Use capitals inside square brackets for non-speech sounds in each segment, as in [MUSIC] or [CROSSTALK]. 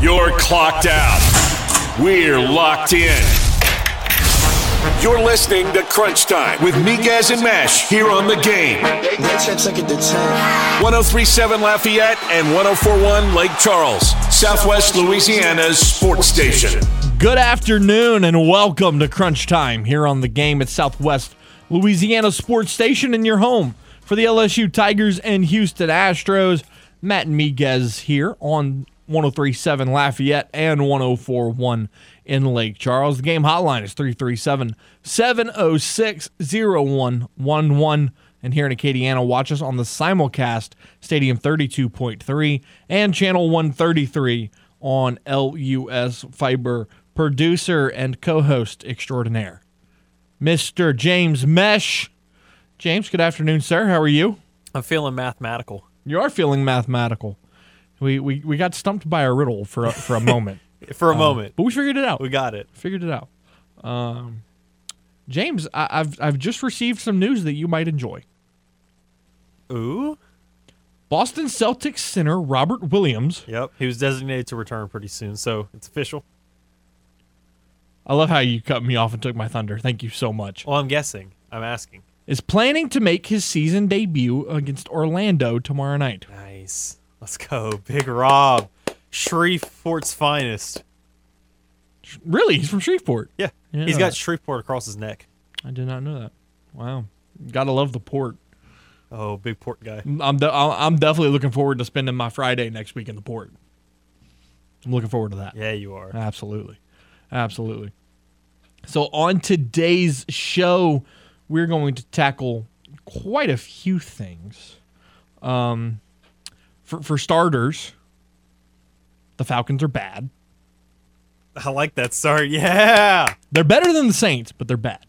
You're clocked out. We're locked in. You're listening to Crunch Time with Miguez and Mesh here on the game. 1037 Lafayette and 1041 Lake Charles, Southwest Louisiana's sports station. Good afternoon and welcome to Crunch Time here on the game at Southwest Louisiana Sports Station in your home for the LSU Tigers and Houston Astros. Matt Miguez here on 1037 Lafayette and 1041 in Lake Charles. The game hotline is 337 706 0111. And here in Acadiana, watch us on the simulcast, Stadium 32.3 and Channel 133 on LUS Fiber. Producer and co host extraordinaire, Mr. James Mesh. James, good afternoon, sir. How are you? I'm feeling mathematical. You are feeling mathematical. We we, we got stumped by a riddle for a, for a moment. [LAUGHS] for a uh, moment, but we figured it out. We got it. Figured it out. Um, James, I, I've I've just received some news that you might enjoy. Ooh. Boston Celtics center Robert Williams. Yep, he was designated to return pretty soon, so it's official. I love how you cut me off and took my thunder. Thank you so much. Well, I'm guessing. I'm asking. Is planning to make his season debut against Orlando tomorrow night. Nice. Let's go, Big Rob, Shreveport's finest. Really, he's from Shreveport. Yeah, yeah he's got Shreveport across his neck. I did not know that. Wow, gotta love the port. Oh, big port guy. I'm de- I'm definitely looking forward to spending my Friday next week in the port. I'm looking forward to that. Yeah, you are. Absolutely, absolutely. So on today's show, we're going to tackle quite a few things. Um, for, for starters, the Falcons are bad. I like that start. Yeah. They're better than the Saints, but they're bad.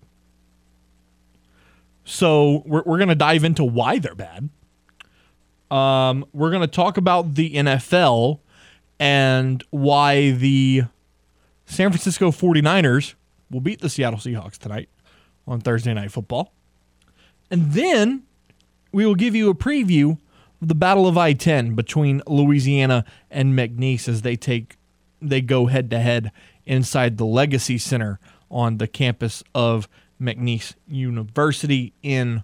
So we're, we're going to dive into why they're bad. Um, we're going to talk about the NFL and why the San Francisco 49ers will beat the Seattle Seahawks tonight on Thursday Night Football. And then we will give you a preview the Battle of I-10 between Louisiana and McNeese as they take they go head to head inside the Legacy Center on the campus of McNeese University in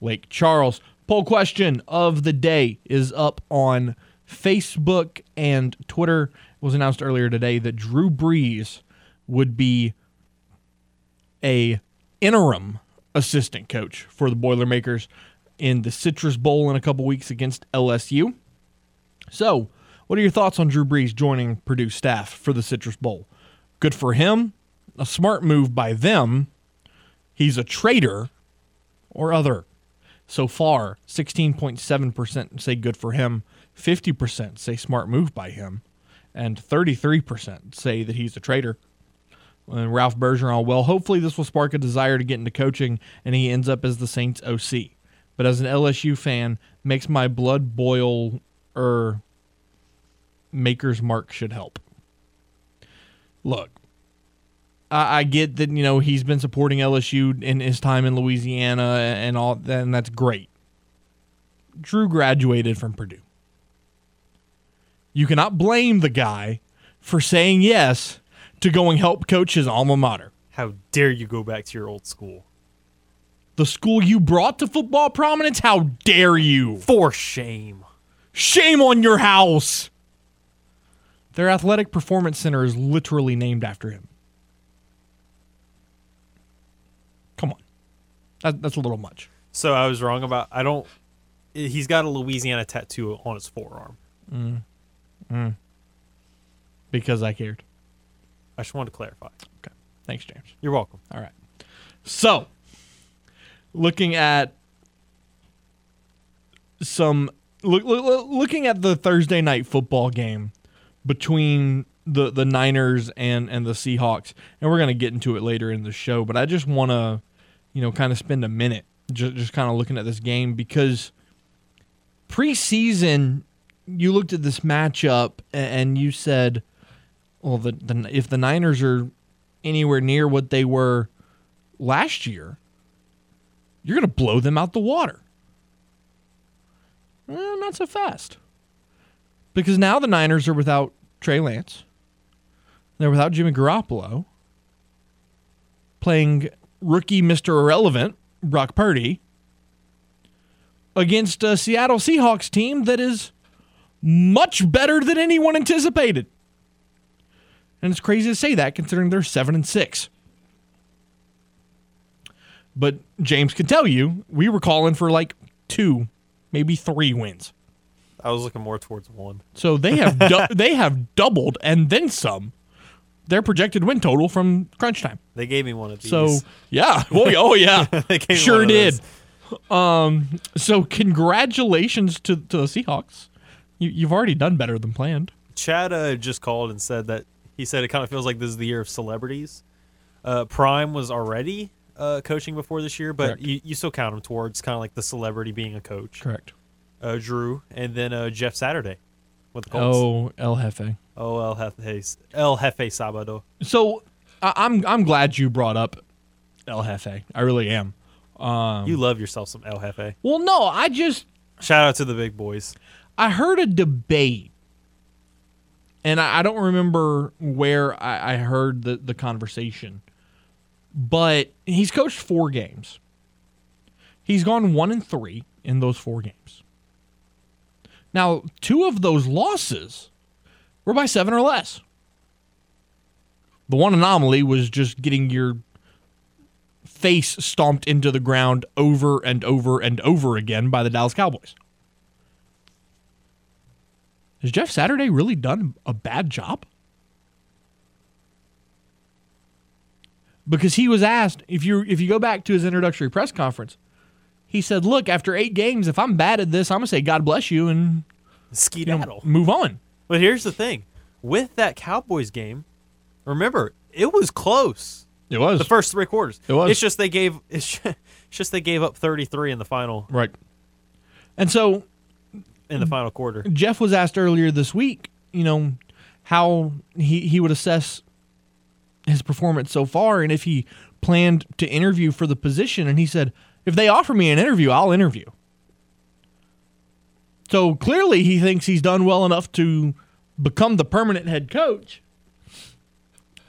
Lake Charles. Poll question of the day is up on Facebook and Twitter. It was announced earlier today that Drew Brees would be a interim assistant coach for the Boilermakers in the Citrus Bowl in a couple weeks against LSU. So, what are your thoughts on Drew Brees joining Purdue staff for the Citrus Bowl? Good for him, a smart move by them. He's a traitor or other. So far, 16.7% say good for him, 50% say smart move by him, and 33% say that he's a traitor. And Ralph Bergeron, well, hopefully this will spark a desire to get into coaching and he ends up as the Saints OC but as an LSU fan, makes my blood boil. Er, Maker's Mark should help. Look, I, get that you know he's been supporting LSU in his time in Louisiana and all that, and that's great. Drew graduated from Purdue. You cannot blame the guy for saying yes to going help coach his alma mater. How dare you go back to your old school? The school you brought to football prominence? How dare you? For shame. Shame on your house. Their athletic performance center is literally named after him. Come on. That, that's a little much. So I was wrong about I don't he's got a Louisiana tattoo on his forearm. Mm. Mm. Because I cared. I just wanted to clarify. Okay. Thanks, James. You're welcome. All right. So, looking at some look, look, looking at the Thursday night football game between the the Niners and and the Seahawks, and we're gonna get into it later in the show. But I just want to, you know, kind of spend a minute just just kind of looking at this game because preseason you looked at this matchup and you said, well, the, the if the Niners are anywhere near what they were last year, you're going to blow them out the water. Well, not so fast. Because now the Niners are without Trey Lance. They're without Jimmy Garoppolo. Playing rookie Mr. Irrelevant, Brock Purdy, against a Seattle Seahawks team that is much better than anyone anticipated. And it's crazy to say that considering they're 7 and 6. But James can tell you, we were calling for like two, maybe three wins. I was looking more towards one. So they have du- [LAUGHS] they have doubled and then some their projected win total from crunch time. They gave me one of these. So yeah, oh, yeah, oh yeah, [LAUGHS] sure did. Um, so congratulations to to the Seahawks. You, you've already done better than planned. Chad uh, just called and said that he said it kind of feels like this is the year of celebrities. Uh, Prime was already uh, coaching before this year, but you, you still count him towards kind of like the celebrity being a coach. Correct. Uh, Drew and then uh, Jeff Saturday with the Colts. Oh, El Jefe. Oh, El Jefe, El Jefe Sabado. So I, I'm I'm glad you brought up El Jefe. I really am. you love yourself some El Jefe. Well, no, I just Shout out to the big boys. I heard a debate, and I, I don't remember where I, I heard the, the conversation, but he's coached four games. He's gone one and three in those four games. Now, two of those losses were by seven or less. The one anomaly was just getting your face stomped into the ground over and over and over again by the Dallas Cowboys. Has Jeff Saturday really done a bad job? Because he was asked if you if you go back to his introductory press conference, he said, "Look, after eight games, if I'm bad at this, I'm gonna say God bless you and you know, move on." But here's the thing with that Cowboys game, remember, it was close. It was The first three quarters. It was. It's just they gave. [LAUGHS] It's just they gave up 33 in the final right, and so in the final quarter. Jeff was asked earlier this week, you know, how he, he would assess his performance so far and if he planned to interview for the position. And he said, if they offer me an interview, I'll interview. So clearly he thinks he's done well enough to become the permanent head coach.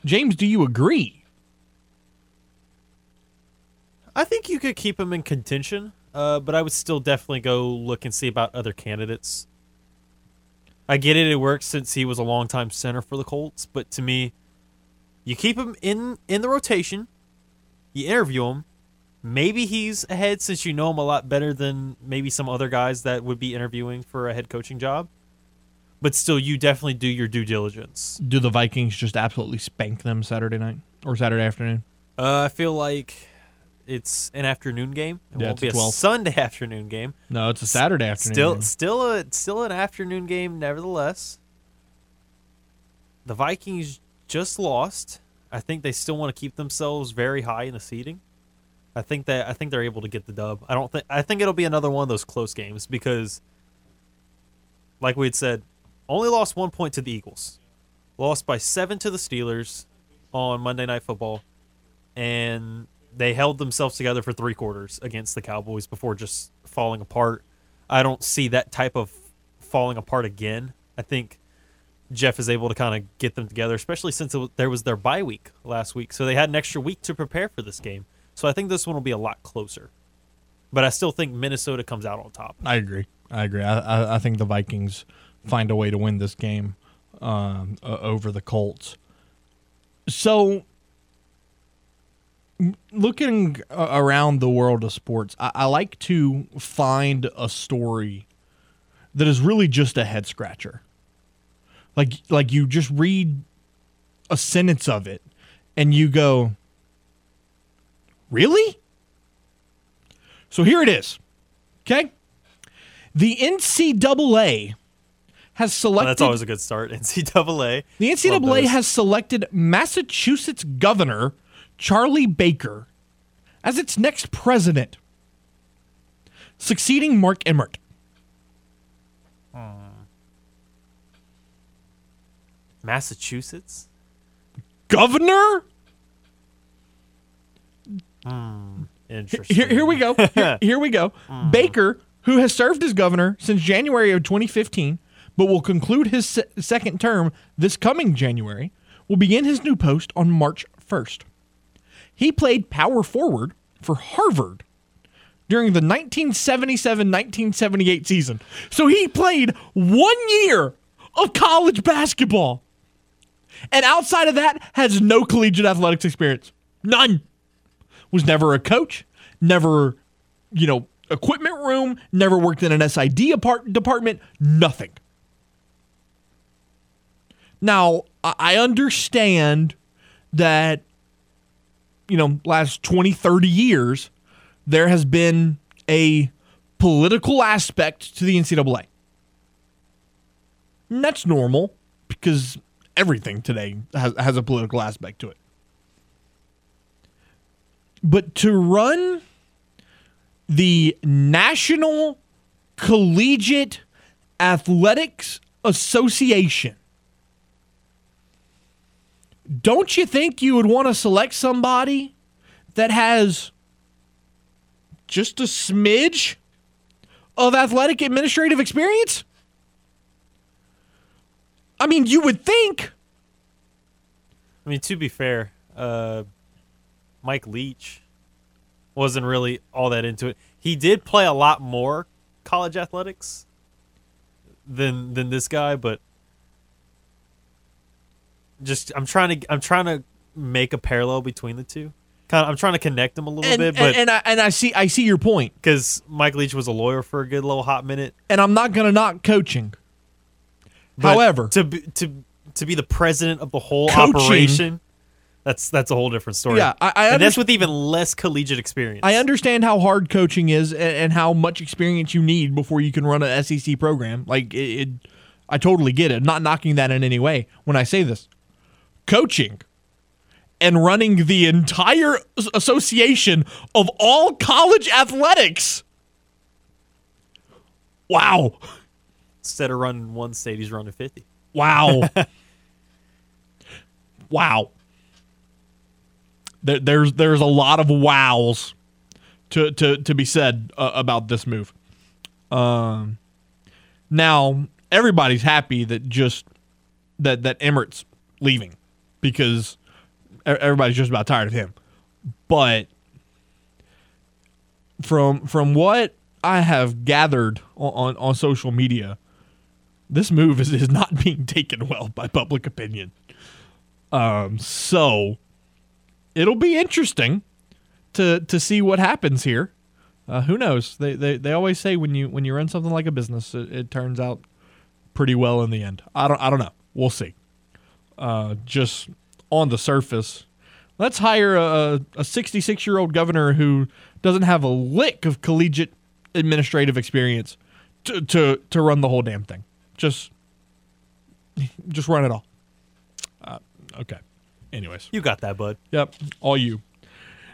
James, do you agree? I think you could keep him in contention, uh, but I would still definitely go look and see about other candidates. I get it; it works since he was a longtime center for the Colts. But to me, you keep him in in the rotation, you interview him. Maybe he's ahead since you know him a lot better than maybe some other guys that would be interviewing for a head coaching job. But still, you definitely do your due diligence. Do the Vikings just absolutely spank them Saturday night or Saturday afternoon? Uh, I feel like it's an afternoon game. It Yeah, won't it's be a a 12. Sunday [LAUGHS] afternoon game. No, it's a Saturday afternoon. Still, game. still a still an afternoon game. Nevertheless, the Vikings just lost. I think they still want to keep themselves very high in the seeding. I think that I think they're able to get the dub. I don't think I think it'll be another one of those close games because, like we had said, only lost one point to the Eagles, lost by seven to the Steelers on Monday Night Football, and they held themselves together for three quarters against the Cowboys before just falling apart. I don't see that type of falling apart again. I think Jeff is able to kind of get them together, especially since it there was their bye week last week, so they had an extra week to prepare for this game. So I think this one will be a lot closer. But I still think Minnesota comes out on top. I agree. I agree. I, I, I think the Vikings find a way to win this game um, uh, over the Colts. So, looking around the world of sports, I, I like to find a story that is really just a head scratcher. Like, like you just read a sentence of it, and you go, "Really?" So here it is. Okay. The NCAA has oh, selected. that's always a good start. [LAUGHS] NCAA. the NCAA has selected Massachusetts Governor Charlie Baker as its next president, succeeding Mark Emmert. Massachusetts. Governor? Interesting. Here, here we go. Here, here we go. [LAUGHS] Mm. Baker, who has served as governor since January of 2015, but will conclude his se- second term this coming January, will begin his new post on March 1st. He played power forward for Harvard during the 1977 1978 season. So he played one year of college basketball. And outside of that, has no collegiate athletics experience. None. Was never a coach, never, you know, equipment room, never worked in an SID department, nothing. Now, I I understand that, you know, last 20, 30 years, there has been a political aspect to the NCAA. And that's normal because everything today has, has a political aspect to it. But to run the National Collegiate Athletics Association, don't you think you would want to select somebody that has just a smidge of athletic administrative experience? I mean, you would think. I mean, to be fair, uh, Mike Leach wasn't really all that into it. He did play a lot more college athletics than than this guy, but just I'm trying to I'm trying to make a parallel between the two. Kind of, I'm trying to connect them a little And, bit, but and, and I and I see I see your point, because Mike Leach was a lawyer for a good little hot minute. and I'm not going to knock coaching. But However, to be, to to be the president of the whole Coaching- operation, that's that's a whole different story. Yeah, I- I and that's with even less collegiate experience. I understand how hard coaching is and, and how much experience you need before you can run an SEC program. Like it, it, I totally get it. Not knocking that in any way when I say this. Coaching and running the entire association of all college athletics. Wow. Instead of running one state, he's running fifty. Wow. [LAUGHS] wow. There, there's there's a lot of wows to to to be said uh, about this move. Um, now everybody's happy that just that that Emmert's leaving because everybody's just about tired of him. But from from what I have gathered on, on, on social media, this move is, is not being taken well by public opinion. Um, so it'll be interesting to to see what happens here. Uh, who knows? They, they they always say when you when you run something like a business, it, it turns out pretty well in the end. I don't I don't know. We'll see. Uh, just on the surface, let's hire a a 66 year old governor who doesn't have a lick of collegiate administrative experience to to to run the whole damn thing. Just just run it all. Uh, okay. Anyways. You got that, bud. Yep, all you.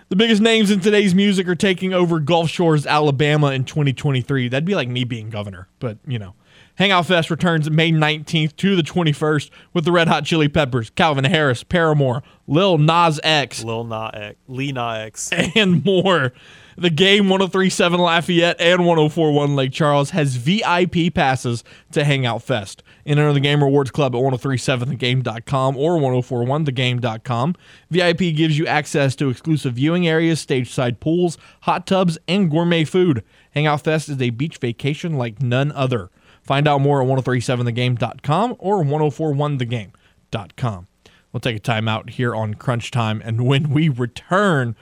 The biggest names in today's music are taking over Gulf Shores, Alabama in 2023. That'd be like me being governor, but you know. Hangout Fest returns May 19th to the 21st with the Red Hot Chili Peppers, Calvin Harris, Paramore, Lil Nas X, Lil Nas X, Lee Nas X. [LAUGHS] and more. The game 1037 Lafayette and 1041 Lake Charles has VIP passes to Hangout Fest. Enter the Game Rewards Club at 1037thegame.com or 1041thegame.com. VIP gives you access to exclusive viewing areas, stage side pools, hot tubs, and gourmet food. Hangout Fest is a beach vacation like none other. Find out more at 1037thegame.com or 1041thegame.com. We'll take a time out here on Crunch Time, and when we return,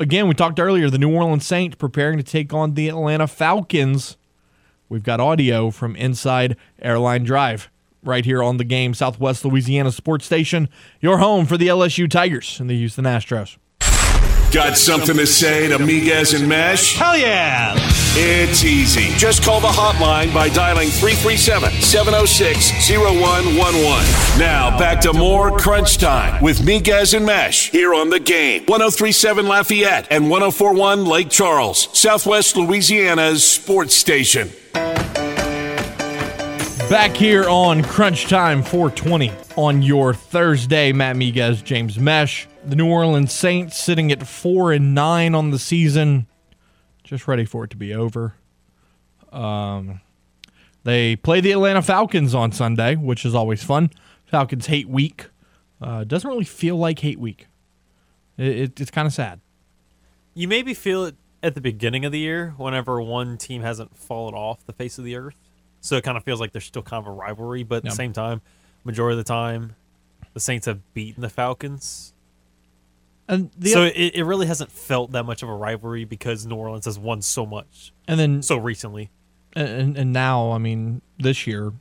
again, we talked earlier, the New Orleans Saints preparing to take on the Atlanta Falcons. We've got audio from inside Airline Drive right here on the game, Southwest Louisiana Sports Station, your home for the LSU Tigers and the Houston Astros. Got something to say to Miguez and Mesh? Hell yeah! It's easy. Just call the hotline by dialing 337 706 0111. Now, back to more Crunch Time with Miguez and Mesh here on the game. 1037 Lafayette and 1041 Lake Charles, Southwest Louisiana's sports station. Back here on Crunch Time 420 on your Thursday, Matt Miguez, James Mesh. The New Orleans Saints sitting at four and nine on the season, just ready for it to be over. Um, They play the Atlanta Falcons on Sunday, which is always fun. Falcons hate week. Uh, doesn't really feel like hate week. It, it, it's kind of sad. You maybe feel it at the beginning of the year whenever one team hasn't fallen off the face of the earth. So it kind of feels like there's still kind of a rivalry, but at Yeah. the same time, majority of the time, the Saints have beaten the Falcons. And the so it, it really hasn't felt that much of a rivalry because New Orleans has won so much and then so recently. and, and now, I mean, this year,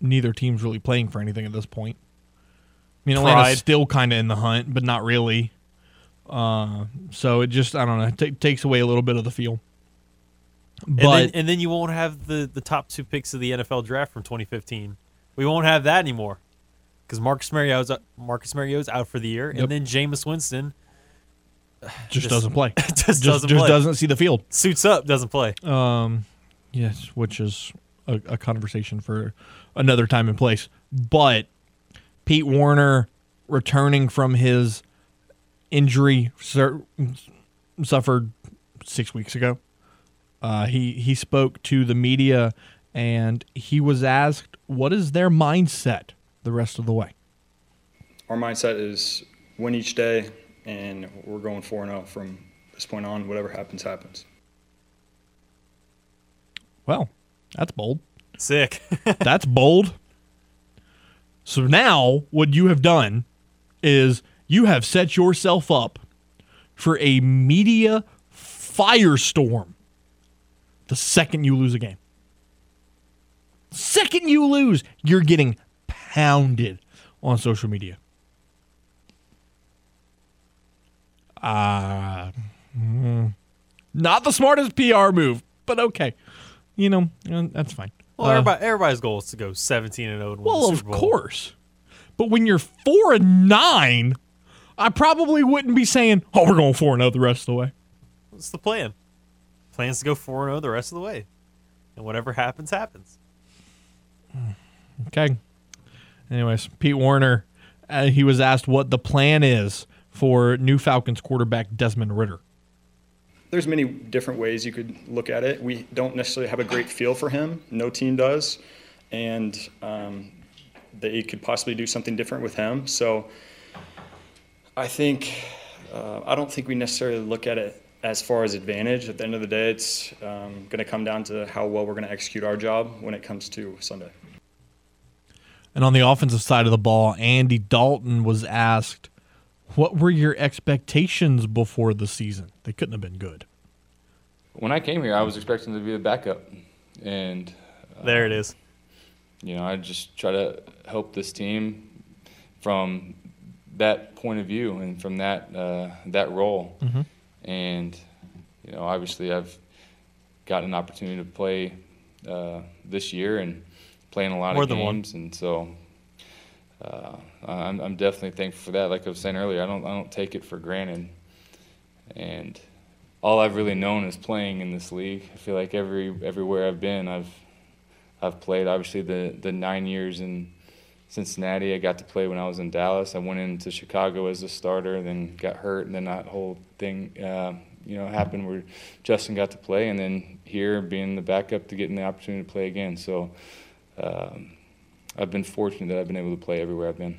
neither team's really playing for anything at this point. I mean, Atlanta's Pride. still kind of in the hunt, but not really. Uh, so it just, I don't know, it ta- takes away a little bit of the feel. And But then, and then you won't have the, the top two picks of the NFL draft from 2015. We won't have that anymore because Marcus Mariota's Marcus Mariota's out for the year, Yep. and then Jameis Winston just, just- doesn't play. [LAUGHS] just, just doesn't just play. doesn't see the field. suits up, doesn't play. Um, yes, which is a, a conversation for another time and place. But Pete Werner returning from his injury sur- suffered six weeks ago. Uh, he he spoke to the media and he was asked, "What is their mindset the rest of the way?" our mindset is win each day, and we're going 4 0 from this point on. Whatever happens, happens. Well, that's bold. Sick. [LAUGHS] That's bold. So now what you have done is you have set yourself up for a media firestorm the second you lose a game. Second you lose, you're getting pounded on social media. Uh, mm, not the smartest PR move, but okay. You know, uh, that's fine. well, Uh, everybody, everybody's goal is to go 17 and 0 and win well, the of Bowl. course. But when you're four and nine, I probably wouldn't be saying, "Oh, we're going four and zero the rest of the way." What's the plan? Plans to go 4 and 0 the rest of the way. And whatever happens, happens. Okay. Anyways, Pete Werner, uh, he was asked what the plan is for new Falcons quarterback Desmond Ridder. There's many different ways you could look at it. We don't necessarily have a great feel for him. No team does, and um, they could possibly do something different with him. So I think uh, I don't think we necessarily look at it as far as advantage. At the end of the day, it's um, going to come down to how well we're going to execute our job when it comes to Sunday. And on the offensive side of the ball, Andy Dalton was asked, "What were your expectations before the season? They couldn't have been good." When I came here, I was expecting to be the backup, and There it is. you know, I just try to help this team from that point of view and from that uh, that role. And you know, obviously, I've gotten an opportunity to play uh, this year and play in a lot More of than one. games, and so uh, I'm, I'm definitely thankful for that. Like I was saying earlier, I don't I don't take it for granted, and all I've really known is playing in this league. I feel like every everywhere I've been, I've I've played. Obviously, the the nine years in Cincinnati, I got to play when I was in Dallas. I went into Chicago as a starter, then got hurt, and then that whole thing, uh, you know, happened where Justin got to play, and then here being the backup to getting the opportunity to play again. So. Um, I've been fortunate that I've been able to play everywhere I've been.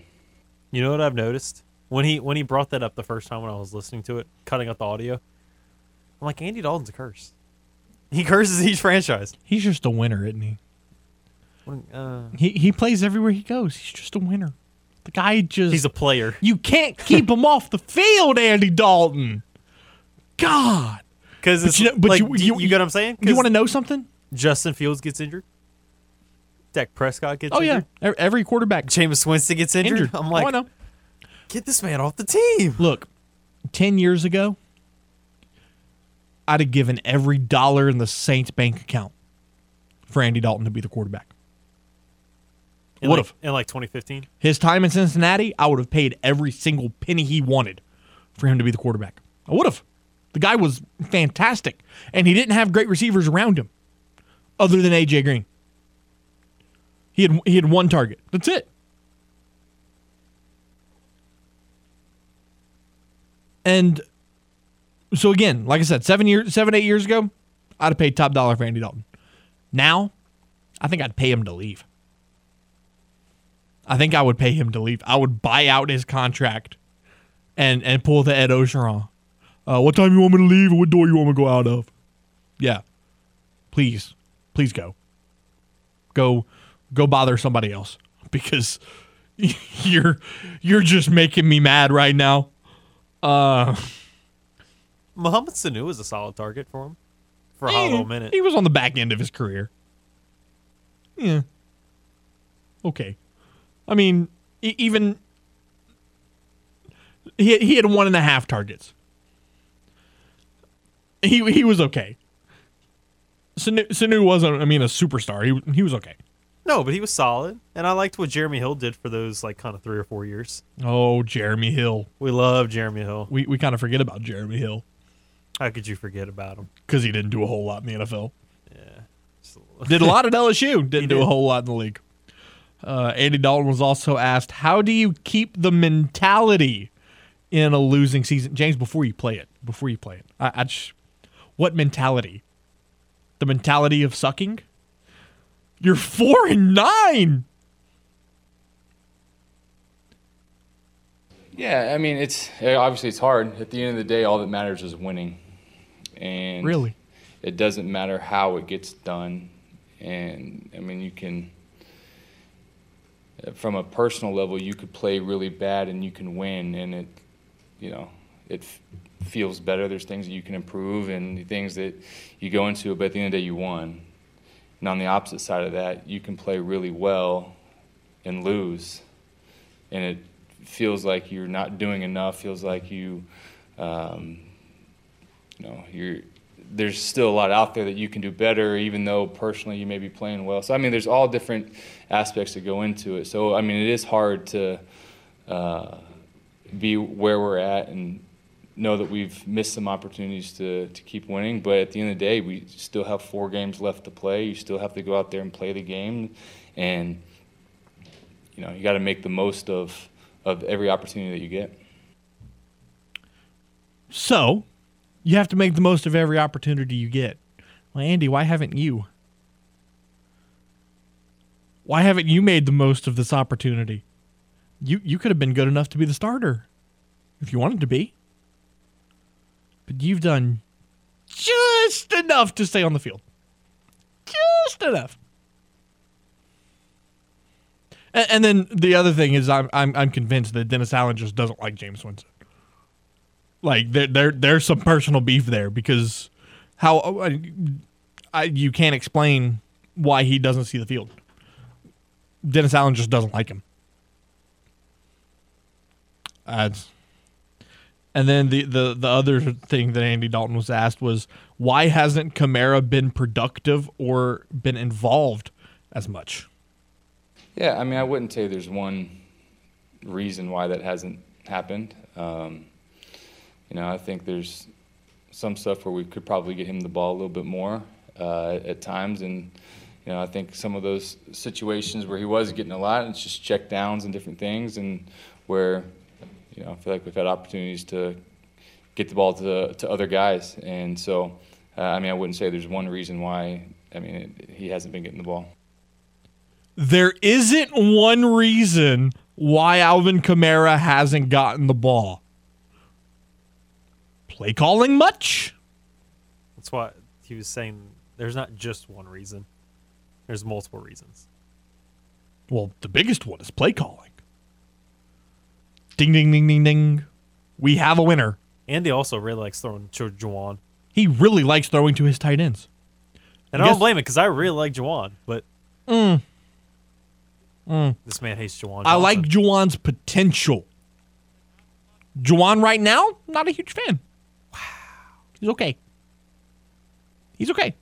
You know what I've noticed when he when he brought that up the first time when I was listening to it, cutting out the audio. I'm like, Andy Dalton's a curse. He curses each franchise. He's just a winner, isn't he? Uh, He he plays everywhere he goes. He's just a winner. The guy just he's a player. you can't keep him off the field, Andy Dalton. God. Because But you know- but like, you- do you, you- you get what I'm saying? You want to know something? Justin Fields gets injured. Dak Prescott gets injured. Oh yeah, injured. E- every quarterback Jameis Winston gets injured. injured. I'm oh, I like, know. get this man off the team. Look, ten years ago, I'd have given every dollar in the Saints bank account for Andy Dalton to be the quarterback. Would like, have. in like 2015. His time in Cincinnati, I would have paid every single penny he wanted for him to be the quarterback. I would have. The guy was fantastic, and he didn't have great receivers around him, other than AJ Green. He had he had one target. That's it. And so again, like I said, seven years, seven eight years ago, I'd have paid top dollar for Andy Dalton. Now, I think I'd pay him to leave. I think I would pay him to leave. I would buy out his contract and and pull the Ed Orgeron. Uh, what time you want me to leave? What door you want me to go out of? Yeah, please, please go. Go, go bother somebody else because [LAUGHS] you're you're just making me mad right now. Uh, Mohamed Sanu was a solid target for him for a hot eh, little minute. He was on the back end of his career. Yeah. Okay. I mean, e- even he he had one and a half targets. He he was okay. Sanu, Sanu wasn't. I mean, a superstar. He he was okay. No, but he was solid, and I liked what Jeremy Hill did for those like kind of three or four years. Oh, Jeremy Hill. We love Jeremy Hill. We we kind of forget about Jeremy Hill How could you forget about him? because he didn't do a whole lot in the NFL. Yeah, Did a lot at LSU. [LAUGHS] Didn't do a whole lot in the league. Uh, Andy Dalton was also asked, "How do you keep the mentality in a losing season?" James, before you play it, before you play it, I, I just, what mentality? The mentality of sucking. You're four and nine. Yeah, I mean, it's eh, obviously it's hard. At the end of the day, all that matters is winning, and Really? it doesn't matter how it gets done. And I mean, you can, eh, from a personal level, you could play really bad and you can win, and it, you know, it f- feels better. There's things that you can improve and things that you go into, but at the end of the day, you won. And on the opposite side of that, you can play really well and lose, and it feels like you're not doing enough. Feels like you, um, you know, you're there's still a lot out there that you can do better, even though personally you may be playing well. So I mean, there's all different aspects that go into it. So I mean, it is hard to uh, be where we're at and know that we've missed some opportunities to, to keep winning. But at the end of the day, we still have four games left to play. You still have to go out there and play the game, and you know you got to make the most of of every opportunity that you get. So, you have to make the most of every opportunity you get. Well, Andy, why haven't you? Why haven't you made the most of this opportunity? You you could have been good enough to be the starter if you wanted to be. But you've done just enough to stay on the field. Just enough. And, and then the other thing is, I'm, I'm I'm convinced that Dennis Allen just doesn't like Jameis Winston. Like there there there's some personal beef there because how I, I, you can't explain why he doesn't see the field. Dennis Allen just doesn't like him. Uh, and then the, the the other thing that Andy Dalton was asked was why hasn't Kamara been productive or been involved as much? Yeah, I mean, I wouldn't say there's one reason why that hasn't happened. Um, you know, I think there's some stuff where we could probably get him the ball a little bit more uh, at times, and you know, I think some of those situations where he was getting a lot, it's just check downs and different things, and where you know, I feel like we've had opportunities to get the ball to to other guys, and so uh, I mean, I wouldn't say there's one reason why. I mean, it, he hasn't been getting the ball. There isn't one reason why Alvin Kamara hasn't gotten the ball. Play calling much? That's why he was saying there's not just one reason. There's multiple reasons. Well, the biggest one is play calling. Ding, ding, ding, ding, ding. We have a winner. Andy also really likes throwing to Juwan. He really likes throwing to his tight ends. And I Guess- don't blame it because I really like Juwan, but this man hates Juwan. Mm. I like Johnson. Juwan's potential. Juwan right now, not a huge fan. Wow. He's okay. He's okay.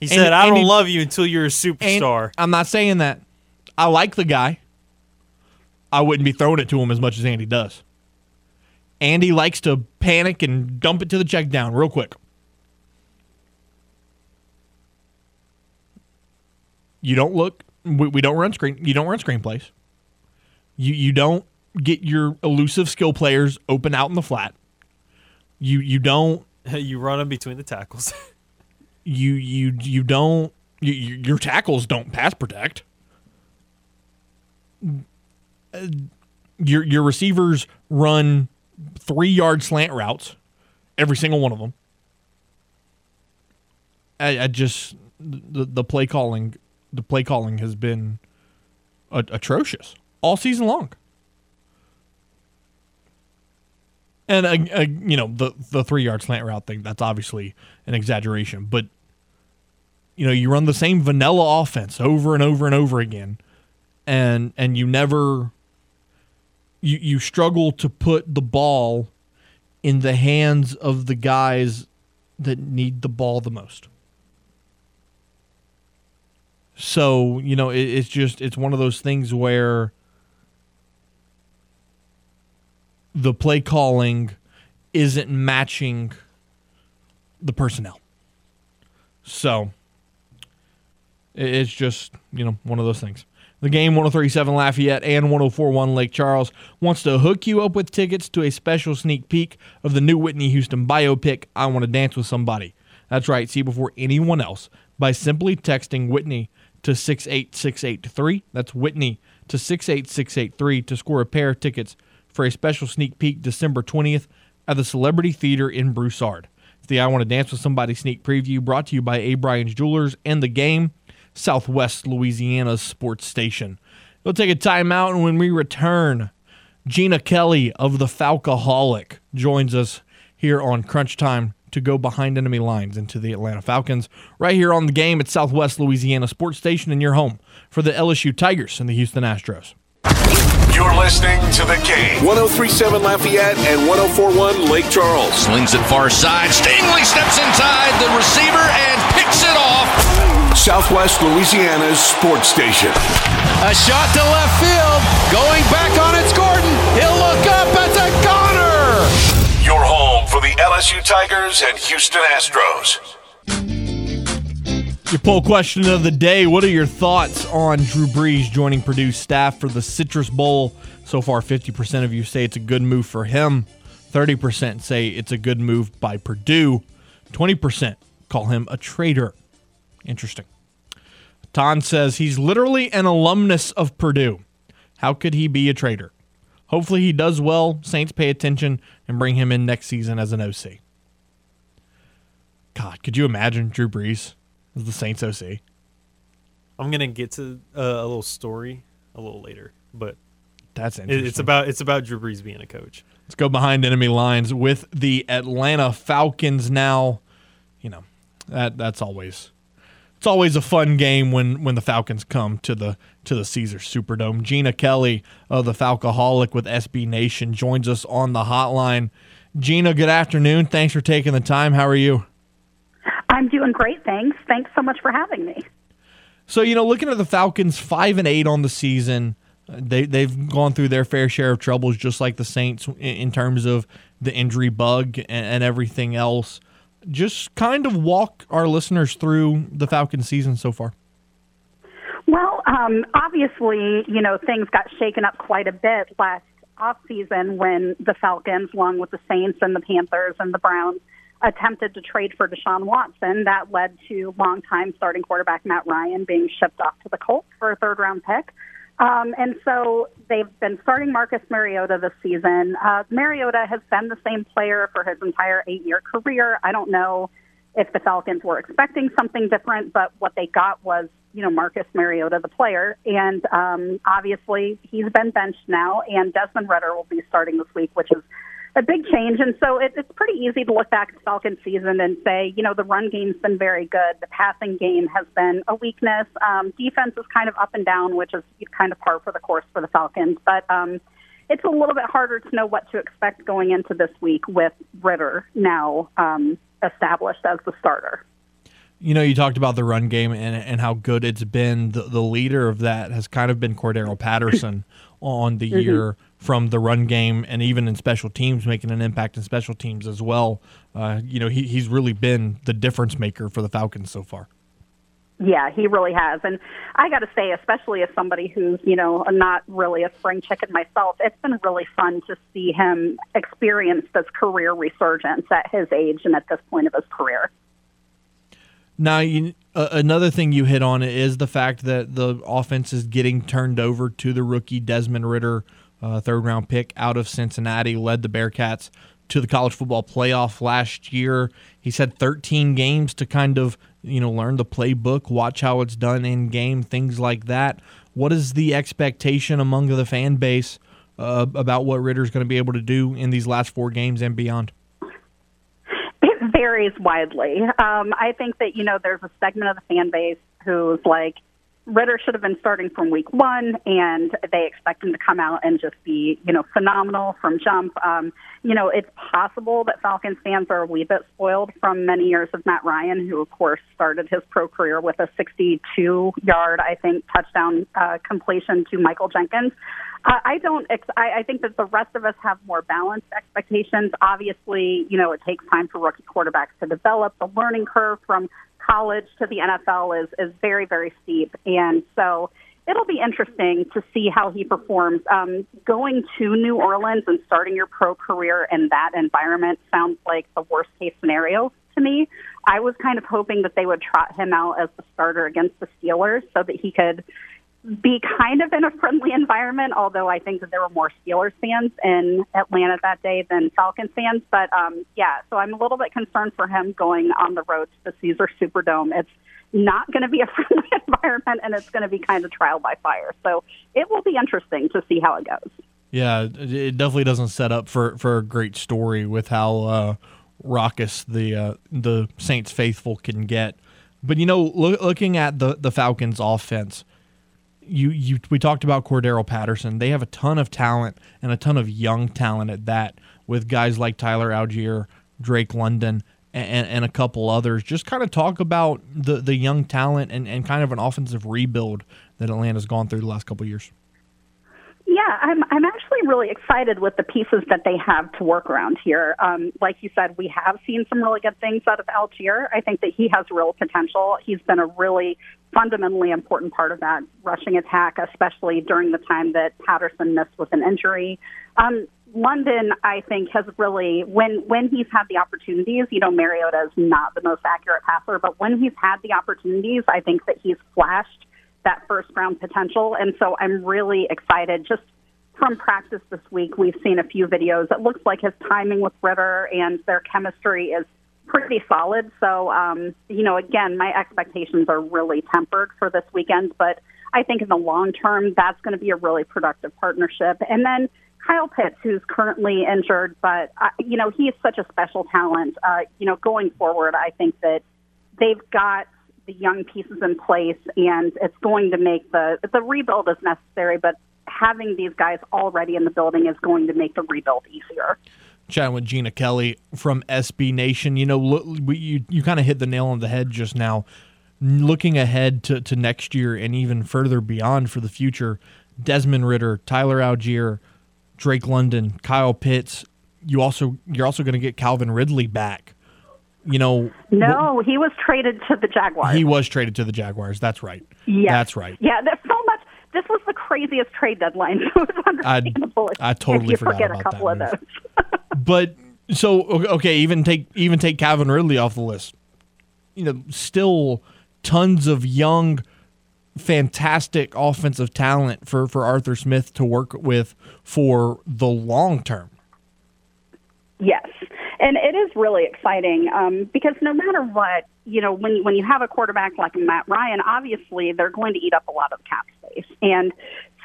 He said, "I don't love you until you're a superstar." I'm not saying that. I like the guy. I wouldn't be throwing it to him as much as Andy does. Andy likes to panic and dump it to the check down real quick. You don't look. We, we don't run screen. You don't run screenplays. You you don't get your elusive skill players open out in the flat. You you don't you run them between the tackles. [LAUGHS] you you you don't You, you, your tackles don't pass protect. Your your receivers run three yard slant routes, every single one of them. I, I just the the play calling the play calling has been atrocious all season long. And uh, uh, you know the the three yard slant route thing that's obviously an exaggeration, but you know you run the same vanilla offense over and over and over again, and and you never you you struggle to put the ball in the hands of the guys that need the ball the most. So you know it, it's just it's one of those things where the play calling isn't matching the personnel. So it's just, you know, one of those things. The game 1037 Lafayette and 1041 Lake Charles wants to hook you up with tickets to a special sneak peek of the new Whitney Houston biopic, I Want to Dance with Somebody. That's right, see before anyone else by simply texting Whitney to 68683. That's Whitney to 68683 to score a pair of tickets for a special sneak peek December 20th at the Celebrity Theater in Broussard. It's the I Want to Dance with Somebody sneak preview brought to you by A. Bryan's Jewelers and the game, Southwest Louisiana's sports station. We'll take a timeout, and when we return, Gina Kelly of the Falcoholic joins us here on Crunch Time to go behind enemy lines into the Atlanta Falcons. Right here on the game at Southwest Louisiana Sports Station in your home for the LSU Tigers and the Houston Astros. You're listening to the game. 1037 Lafayette and 1041 Lake Charles. Slings it far side. Stingley steps inside the receiver and picks it off. Southwest Louisiana's sports station. A shot to left field. Going back on it's Gordon. He'll look up. It's a goner. Your home for the LSU Tigers and Houston Astros. Your poll question of the day What are your thoughts on Drew Brees joining Purdue's staff for the Citrus Bowl? So far, 50% of you say it's a good move for him, 30% say it's a good move by Purdue, 20% call him a traitor. Interesting. Ton says he's literally an alumnus of Purdue. How could he be a traitor? Hopefully, he does well. Saints pay attention and bring him in next season as an OC. God, could you imagine Drew Brees? as the Saints OC. I'm gonna get to uh, a little story a little later, but That's it, interesting. it's about it's about Drew Brees being a coach. Let's go behind enemy lines with the Atlanta Falcons now. You know, that that's always it's always a fun game when when the Falcons come to the to the Caesar Superdome. Gina Kelly of the Falcoholic with SB Nation joins us on the hotline. Gina, good afternoon. Thanks for taking the time. How are you? I'm doing great, thanks. Thanks so much for having me. So you know, looking at the Falcons, five and eight on the season, they they've gone through their fair share of troubles, just like the Saints in, in terms of the injury bug and, and everything else. Just kind of walk our listeners through the Falcons season so far. Well, um, obviously, you know, things got shaken up quite a bit last offseason when the Falcons, along with the Saints and the Panthers and the Browns, attempted to trade for Deshaun Watson. That led to longtime starting quarterback Matt Ryan being shipped off to the Colts for a third round pick. Um, and so they've been starting Marcus Mariota this season. Uh, Mariota has been the same player for his entire eight year career. I don't know if the Falcons were expecting something different, but what they got was, you know, Marcus Mariota, the player. And um, obviously he's been benched now, and Desmond Ridder will be starting this week, which is a big change. And so it, it's pretty easy to look back at the Falcons season and say, you know, the run game's been very good. The passing game has been a weakness. Um, defense is kind of up and down, which is kind of par for the course for the Falcons. But um, it's a little bit harder to know what to expect going into this week with Ridder now um, established as the starter. You know, you talked about the run game and, and how good it's been. The, the leader of that has kind of been Cordarrelle Patterson [LAUGHS] on the year from the run game and even in special teams, making an impact in special teams as well. Uh, you know, he, he's really been the difference maker for the Falcons so far. Yeah, he really has. And I got to say, especially as somebody who's, you know, not really a spring chicken myself, it's been really fun to see him experience this career resurgence at his age and at this point of his career. Now, you, uh, another thing you hit on is the fact that the offense is getting turned over to the rookie Desmond Ridder, uh, third round pick out of Cincinnati, led the Bearcats to the college football playoff last year. He's had 13 games to kind of you know learn the playbook, watch how it's done in game, things like that. What is the expectation among the fan base uh, about what Ridder's going to be able to do in these last four games and beyond? It varies widely. Um, I think that you know there's a segment of the fan base who's like, Ridder should have been starting from week one, and they expect him to come out and just be, you know, phenomenal from jump. Um, you know, it's possible that Falcons fans are a wee bit spoiled from many years of Matt Ryan, who, of course, started his pro career with a 62 yard, I think, touchdown uh, completion to Michael Jenkins. Uh, I don't. Ex- I, I think that the rest of us have more balanced expectations. Obviously, you know, it takes time for rookie quarterbacks to develop. The learning curve from college to the NFL is is very very steep, and so it'll be interesting to see how he performs. Um, going to New Orleans and starting your pro career in that environment sounds like the worst case scenario to me. I was kind of hoping that they would trot him out as the starter against the Steelers so that he could be kind of in a friendly environment, although I think that there were more Steelers fans in Atlanta that day than Falcons fans. But um, yeah, so I'm a little bit concerned for him going on the road to the Caesars Superdome. It's not going to be a [LAUGHS] friendly environment, and it's going to be kind of trial by fire. So it will be interesting to see how it goes. Yeah, it definitely doesn't set up for, for a great story with how uh, raucous the uh, the Saints faithful can get. But you know, lo- looking at the the Falcons' offense you you we talked about Cordarrelle Patterson. They have a ton of talent and a ton of young talent at that, with guys like Tyler Allgeier, Drake London, and, and a couple others. Just kind of talk about the the young talent and, and kind of an offensive rebuild that Atlanta's gone through the last couple years. Yeah, I'm I'm actually really excited with the pieces that they have to work around here. Um, like you said, we have seen some really good things out of Allgeier. I think that he has real potential. He's been a really fundamentally important part of that rushing attack, especially during the time that Patterson missed with an injury. Um, London, I think, has really when when he's had the opportunities. You know, Mariota is not the most accurate passer, but when he's had the opportunities, I think that he's flashed that first round potential. And so I'm really excited. Just from practice this week, we've seen a few videos. It looks like his timing with Ridder and their chemistry is pretty solid. So, um, you know, again, my expectations are really tempered for this weekend, but I think in the long term, that's going to be a really productive partnership. And then Kyle Pitts, who's currently injured, but, uh, you know, he is such a special talent. Uh, you know, going forward, I think that they've got the young pieces in place, and it's going to make the the rebuild is necessary, but having these guys already in the building is going to make the rebuild easier. Chatting with Gina Kelly from SB Nation, you know, you you kind of hit the nail on the head just now. Looking ahead to, to next year and even further beyond for the future, Desmond Ridder, Tyler Allgeier, Drake London, Kyle Pitts. You also you're also going to get Calvin Ridley back you know. No, he was traded to the Jaguars. He was traded to the Jaguars. That's right. Yeah, that's right. Yeah, there's so much. This was the craziest trade deadline. [LAUGHS] So it's understandable. I, I totally if you forget a couple of those. [LAUGHS] but so okay, even take even take Calvin Ridley off the list. You know, still tons of young, fantastic offensive talent for for Arthur Smith to work with for the long term. Yes, and it is really exciting um, because no matter what, you know, when when you have a quarterback like Matt Ryan, obviously they're going to eat up a lot of cap space, and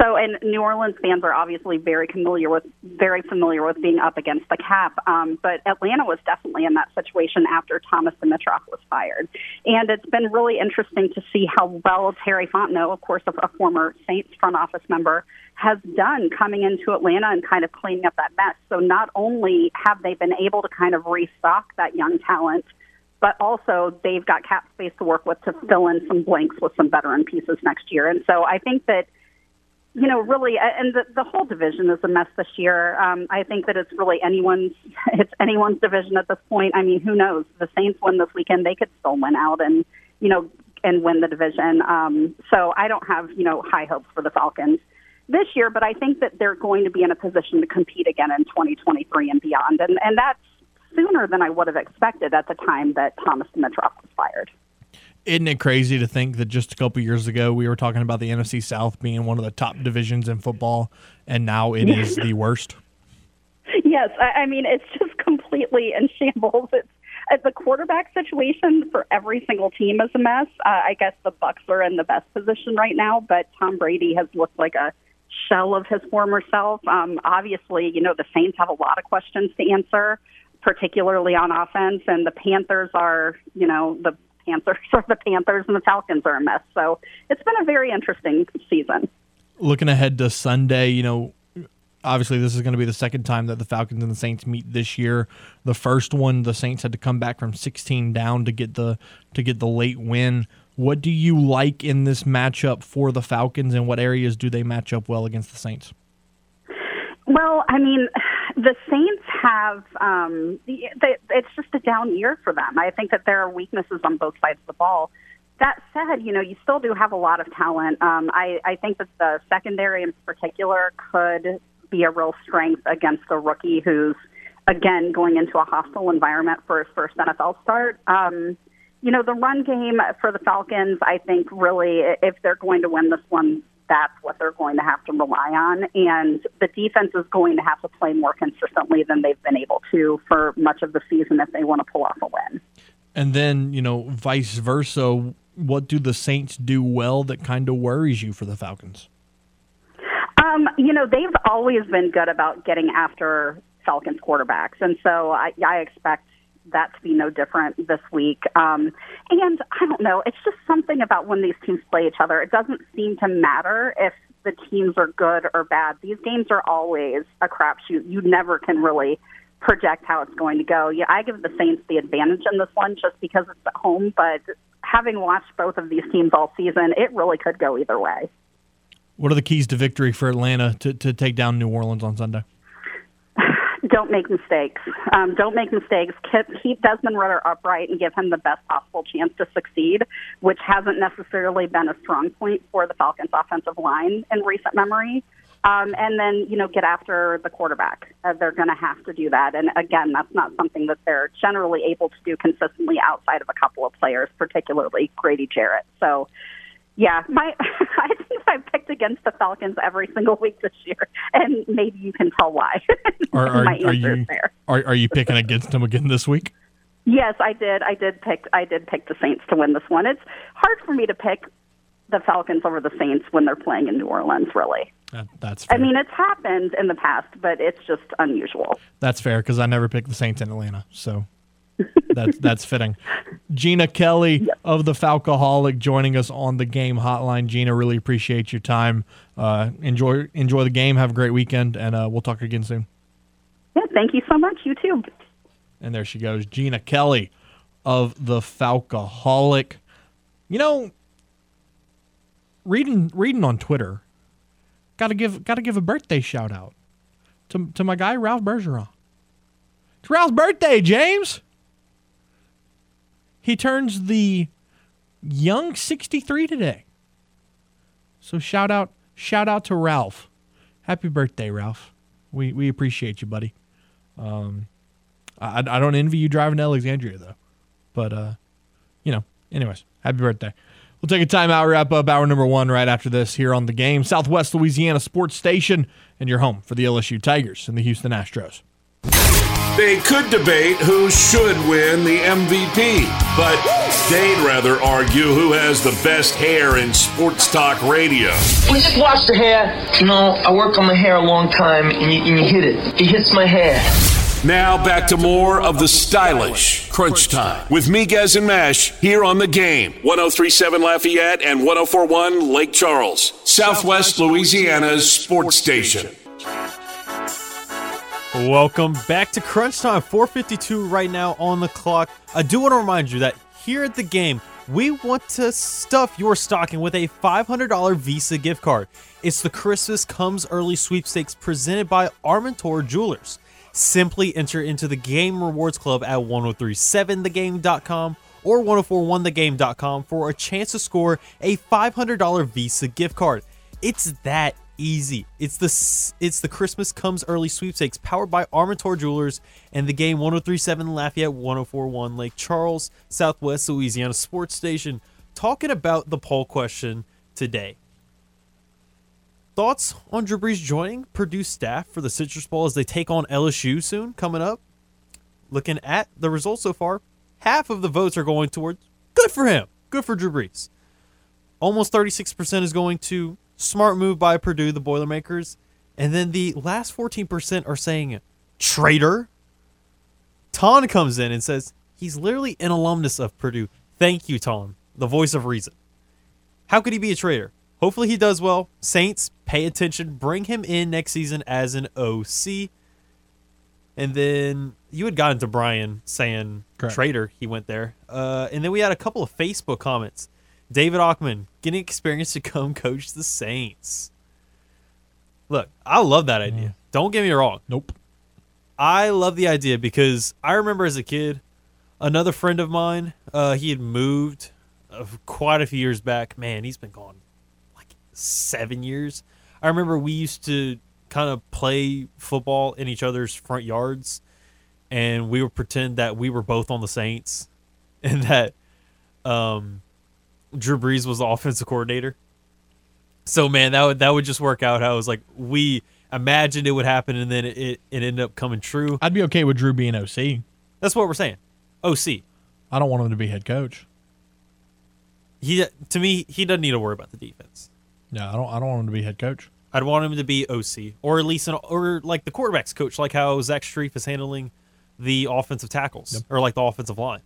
so and New Orleans fans are obviously very familiar with very familiar with being up against the cap. Um, but Atlanta was definitely in that situation after Thomas Dimitroff was fired, and it's been really interesting to see how well Terry Fontenot, of course, a, a former Saints front office member, has done coming into Atlanta and kind of cleaning up that mess. So not only have they been able to kind of restock that young talent but also they've got cap space to work with to fill in some blanks with some veteran pieces next year. And so I think that, you know, really, and the, the whole division is a mess this year. Um, I think that it's really anyone's, [LAUGHS] it's anyone's division at this point. I mean, who knows? The Saints win this weekend, they could still win out and, you know, and win the division. Um, so I don't have, you know, high hopes for the Falcons this year, but I think that they're going to be in a position to compete again in 2023 and beyond. And, and that's, sooner than I would have expected at the time that Thomas Dimitroff was fired. Isn't it crazy to think that just a couple years ago we were talking about the NFC South being one of the top divisions in football, and now it is the worst? Yes, I, I mean it's just completely in shambles. It's the quarterback situation for every single team is a mess. Uh, I guess the Bucs are in the best position right now, but Tom Brady has looked like a shell of his former self. Um, obviously, you know the Saints have a lot of questions to answer, particularly on offense, and the Panthers are, you know, the Panthers [LAUGHS] are the Panthers, and the Falcons are a mess. So it's been a very interesting season. Looking ahead to Sunday, you know, obviously this is going to be the second time that the Falcons and the Saints meet this year. The first one, the Saints had to come back from 16 down to get the to get the late win. What do you like in this matchup for the Falcons, and what areas do they match up well against the Saints? Well, I mean, the Saints have um, they, it's just a down year for them. I think that there are weaknesses on both sides of the ball. That said, you know, you still do have a lot of talent. Um, I, I think that the secondary in particular could be a real strength against a rookie who's again going into a hostile environment for his first NFL start. Um, you know, the run game for the Falcons, I think really, if they're going to win this one, that's what they're going to have to rely on. And the defense is going to have to play more consistently than they've been able to for much of the season if they want to pull off a win. And then, you know, vice versa, what do the Saints do well that kind of worries you for the Falcons? Um, you know, they've always been good about getting after Falcons quarterbacks. And so I, I expect that to be no different this week. Um, and I don't know, it's just something about when these teams play each other. It doesn't seem to matter if the teams are good or bad. These games are always a crapshoot. You never can really project how it's going to go. Yeah, I give the Saints the advantage in this one just because it's at home, but having watched both of these teams all season, it really could go either way. What are the keys to victory for Atlanta to, to take down New Orleans on Sunday? Don't make mistakes. Um, don't make mistakes. Keep, keep Desmond Ridder upright and give him the best possible chance to succeed, which hasn't necessarily been a strong point for the Falcons' offensive line in recent memory. Um, and then, you know, get after the quarterback. Uh, they're going to have to do that. And again, that's not something that they're generally able to do consistently outside of a couple of players, particularly Grady Jarrett. So, yeah, my [LAUGHS] I think I've picked against the Falcons every single week this year, and maybe you can tell why. [LAUGHS] Are, are, my are you are, are you picking against them again this week? Yes, I did. I did pick. I did pick the Saints to win this one. It's hard for me to pick the Falcons over the Saints when they're playing in New Orleans. Really, that, that's. Fair. I mean, it's happened in the past, but it's just unusual. That's fair because I never picked the Saints in Atlanta, so that's that's fitting. Gina Kelly yep. of the Falcoholic joining us on the game hotline. Gina, really appreciate your time. Uh, enjoy enjoy the game. Have a great weekend, and uh, we'll talk again soon. Yeah, thank you so much. You too. And there she goes, Gina Kelly of the Falcoholic. You know, reading reading on Twitter, gotta give gotta give a birthday shout out to to my guy Ralph Bergeron. It's Ralph's birthday, James. He turns the young 63 today. So shout out shout out to Ralph. Happy birthday, Ralph. We we appreciate you, buddy. Um, I I don't envy you driving to Alexandria though, but uh, you know. Anyways, happy birthday. We'll take a time out, wrap up hour number one right after this here on the game, Southwest Louisiana Sports Station, and your home for the LSU Tigers and the Houston Astros. They could debate who should win the MVP, but they'd rather argue who has the best hair in sports talk radio. We just wash the hair. You know, I work on my hair a long time, and you, and you hit it. It hits my hair. Now back to more of the stylish crunch time with Miguez and Mesh here on the game. 1037 Lafayette and 1041 Lake Charles, Southwest Louisiana's sports station. Welcome back to Crunch Time. 452 right now on the clock. I do want to remind you that here at the game, we want to stuff your stocking with a $500 Visa gift card. It's the Christmas Comes Early sweepstakes presented by Armentor Jewelers. Simply enter into the Game Rewards Club at 1037thegame.com or 1041thegame.com for a chance to score a $500 Visa gift card. It's that easy. It's the it's the Christmas comes early sweepstakes powered by Armentor Jewelers and the game 1037 Lafayette 1041 Lake Charles Southwest Louisiana Sports Station. talking about the poll question today. Thoughts on Drew Brees joining Purdue staff for the Citrus Bowl as they take on LSU soon coming up? Looking at the results so far, half of the votes are going towards good for him, good for Drew Brees. Almost 36% is going to smart move by Purdue, the Boilermakers. And then the last 14% are saying traitor. Ton comes in and says he's literally an alumnus of Purdue. Thank you, Ton, the voice of reason. How could he be a traitor? Hopefully he does well. Saints, pay attention. Bring him in next season as an OC. And then you had gotten to Brian saying Correct. traitor. He went there. Uh, and then we had a couple of Facebook comments. David Ockman getting experience to come [LAUGHS] coach the Saints. Look, I love that idea. Don't get me wrong. Nope. I love the idea because I remember as a kid, another friend of mine, uh, he had moved uh, quite a few years back. Man, he's been gone like seven years. I remember we used to kind of play football in each other's front yards, and we would pretend that we were both on the Saints, [LAUGHS] and that um, Drew Brees was the offensive coordinator. So man, that would that would just work out. How it was like we imagined it would happen, and then it, it, it ended up coming true. I'd be okay with Drew being OC. That's what we're saying. OC. I don't want him to be head coach. He to me, he doesn't need to worry about the defense. Yeah, I don't. I don't want him to be head coach. I'd want him to be OC, or at least an, or like the quarterbacks coach, like how Zach Strief is handling the offensive tackles, Yep. or like the offensive line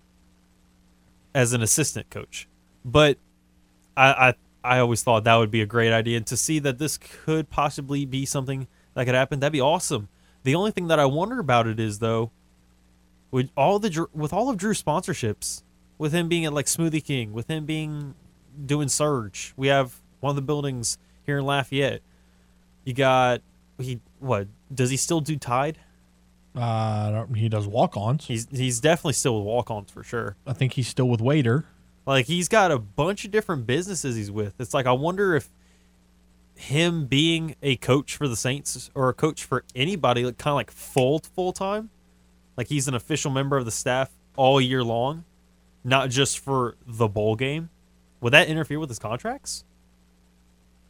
as an assistant coach. But I, I I always thought that would be a great idea, and to see that this could possibly be something that could happen, that'd be awesome. The only thing that I wonder about it is though, with all the with all of Drew's sponsorships, with him being at like Smoothie King, with him being doing Surge, we have one of the buildings here in Lafayette. You got he what does he still do Tide? Uh, he does walk-ons. He's he's definitely still with walk-ons for sure. I think he's still with Waitr. Like he's got a bunch of different businesses he's with. It's like I wonder if him being a coach for the Saints or a coach for anybody, like kind of like full full time, like he's an official member of the staff all year long, not just for the bowl game. Would that interfere with his contracts?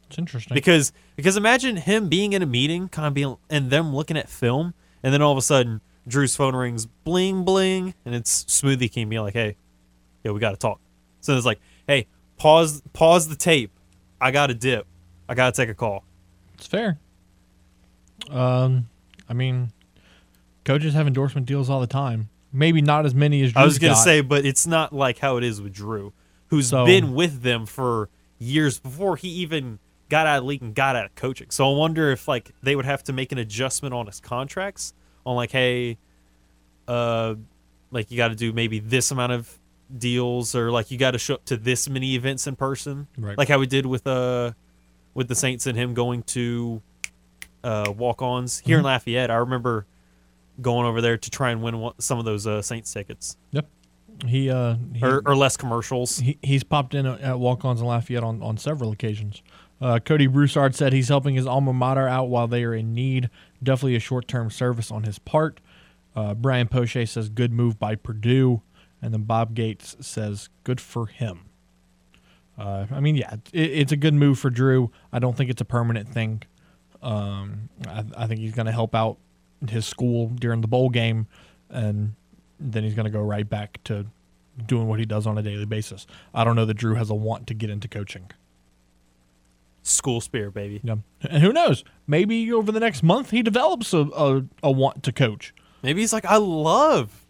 It's interesting. Because because imagine him being in a meeting, kind of being and them looking at film, and then all of a sudden Drew's phone rings, bling bling, and it's Smoothie King being like, "Hey, yeah, we got to talk." So it's like, "Hey, pause pause the tape. I got to dip. I got to take a call." It's fair. Um, I mean, coaches have endorsement deals all the time. Maybe not as many as Drew's I was gonna say, but it's not like how it is with Drew, who's So- been with them for years before he even got out of league and got out of coaching. So I wonder if like they would have to make an adjustment on his contracts on like, hey, uh, like you got to do maybe this amount of deals or like you got to show up to this many events in person, Right. like how we did with uh with the Saints and him going to uh walk-ons here in Mm-hmm. Lafayette. I remember going over there to try and win one, some of those uh, Saints tickets Yep. He uh he, or, or less commercials. he he's popped in at walk-ons in Lafayette on, on several occasions. Uh, Cody Broussard said he's helping his alma mater out while they are in need. Definitely a short-term service on his part. Uh, Brian Poche says good move by Purdue, and then Bob Gates says good for him. Uh, I mean, yeah, it, it's a good move for Drew. I don't think it's a permanent thing. Um, I, I think he's going to help out his school during the bowl game, and then he's going to go right back to doing what he does on a daily basis. I don't know that Drew has a want to get into coaching. School spirit, baby. Yeah. And who knows? Maybe over the next month he develops a, a, a want to coach. Maybe he's like, I love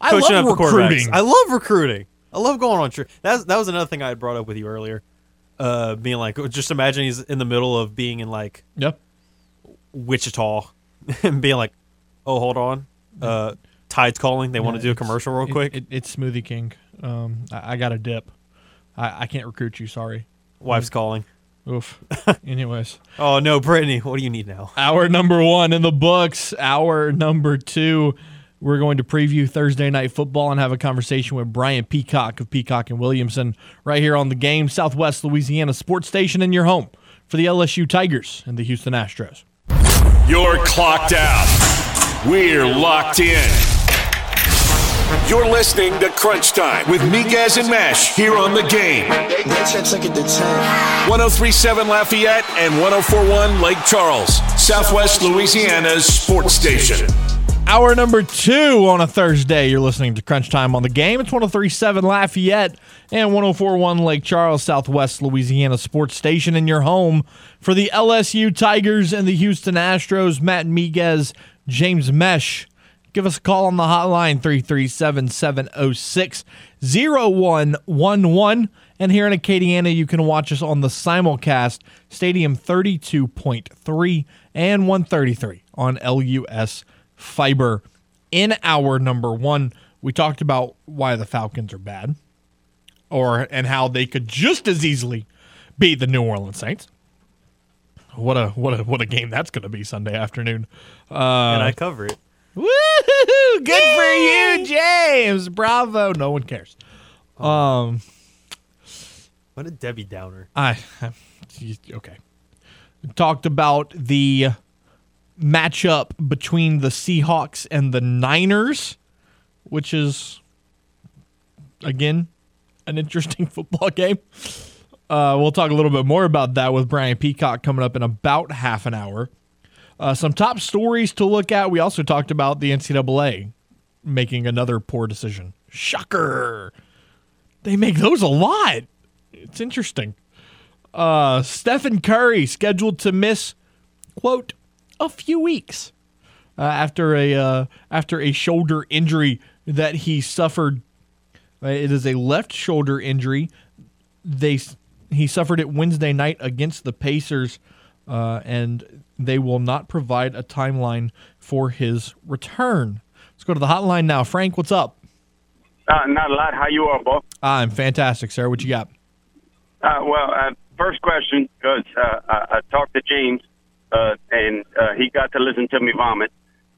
I coaching love recruiting. I love recruiting. I love going on trip. That's that was another thing I had brought up with you earlier. Uh, being like, just imagine he's in the middle of being in like yep. Wichita [LAUGHS] and being like, oh, hold on, uh, Tide's calling. They want to do a commercial real it- quick. It, it's Smoothie King. Um, I, I got a dip. I, I can't recruit you. Sorry. Wife's calling. Oof. [LAUGHS] Anyways, Oh no, Brittany, what do you need now? hour number one in the books. Hour number two, we're going to preview Thursday night football and have a conversation with Brian Peacock of Peacock and Williamson right here on the game, Southwest Louisiana Sports Station, in your home for the LSU Tigers and the Houston Astros. You're clocked out. We're locked in. You're listening to Crunch Time with Miguez and Mesh here on the game. 1037 Lafayette and 1041 Lake Charles, Southwest Louisiana's sports station. Hour number two on a Thursday. You're listening to Crunch Time on the game. It's 1037 Lafayette and 1041 Lake Charles, Southwest Louisiana Sports Station, in your home for the LSU Tigers and the Houston Astros. Matt Miguez, James Mesh. Give us a call on the hotline 337 706 0111. And here in Acadiana, you can watch us on the simulcast, Stadium 32.3 and 133 on LUS Fiber. In our number one, we talked about why the Falcons are bad, or and how they could just as easily beat the New Orleans Saints. What a what a what a game that's going to be Sunday afternoon. Uh, and I cover it. Woohoo! Good for you, James. Bravo. No one cares. Um, What a Debbie Downer. I [LAUGHS] okay. Talked about the matchup between the Seahawks and the Niners, which is again an interesting [LAUGHS] football game. Uh, we'll talk a little bit more about that with Brian Peacock coming up in about half an hour. Uh, some top stories to look at. We also talked about the NCAA making another poor decision. Shocker. They make those a lot. It's interesting. Uh, Stephen Curry scheduled to miss, quote, a few weeks uh, after a uh, after a shoulder injury that he suffered. Uh, it is a left shoulder injury. They he suffered it Wednesday night against the Pacers, uh, and they will not provide a timeline for his return. Let's go to the hotline now. Frank, what's up? Uh, not a lot. How you are, Bo? I'm fantastic, sir. What you got? Uh, well, uh, first question, because uh, I, I talked to James, uh, and uh, he got to listen to me vomit.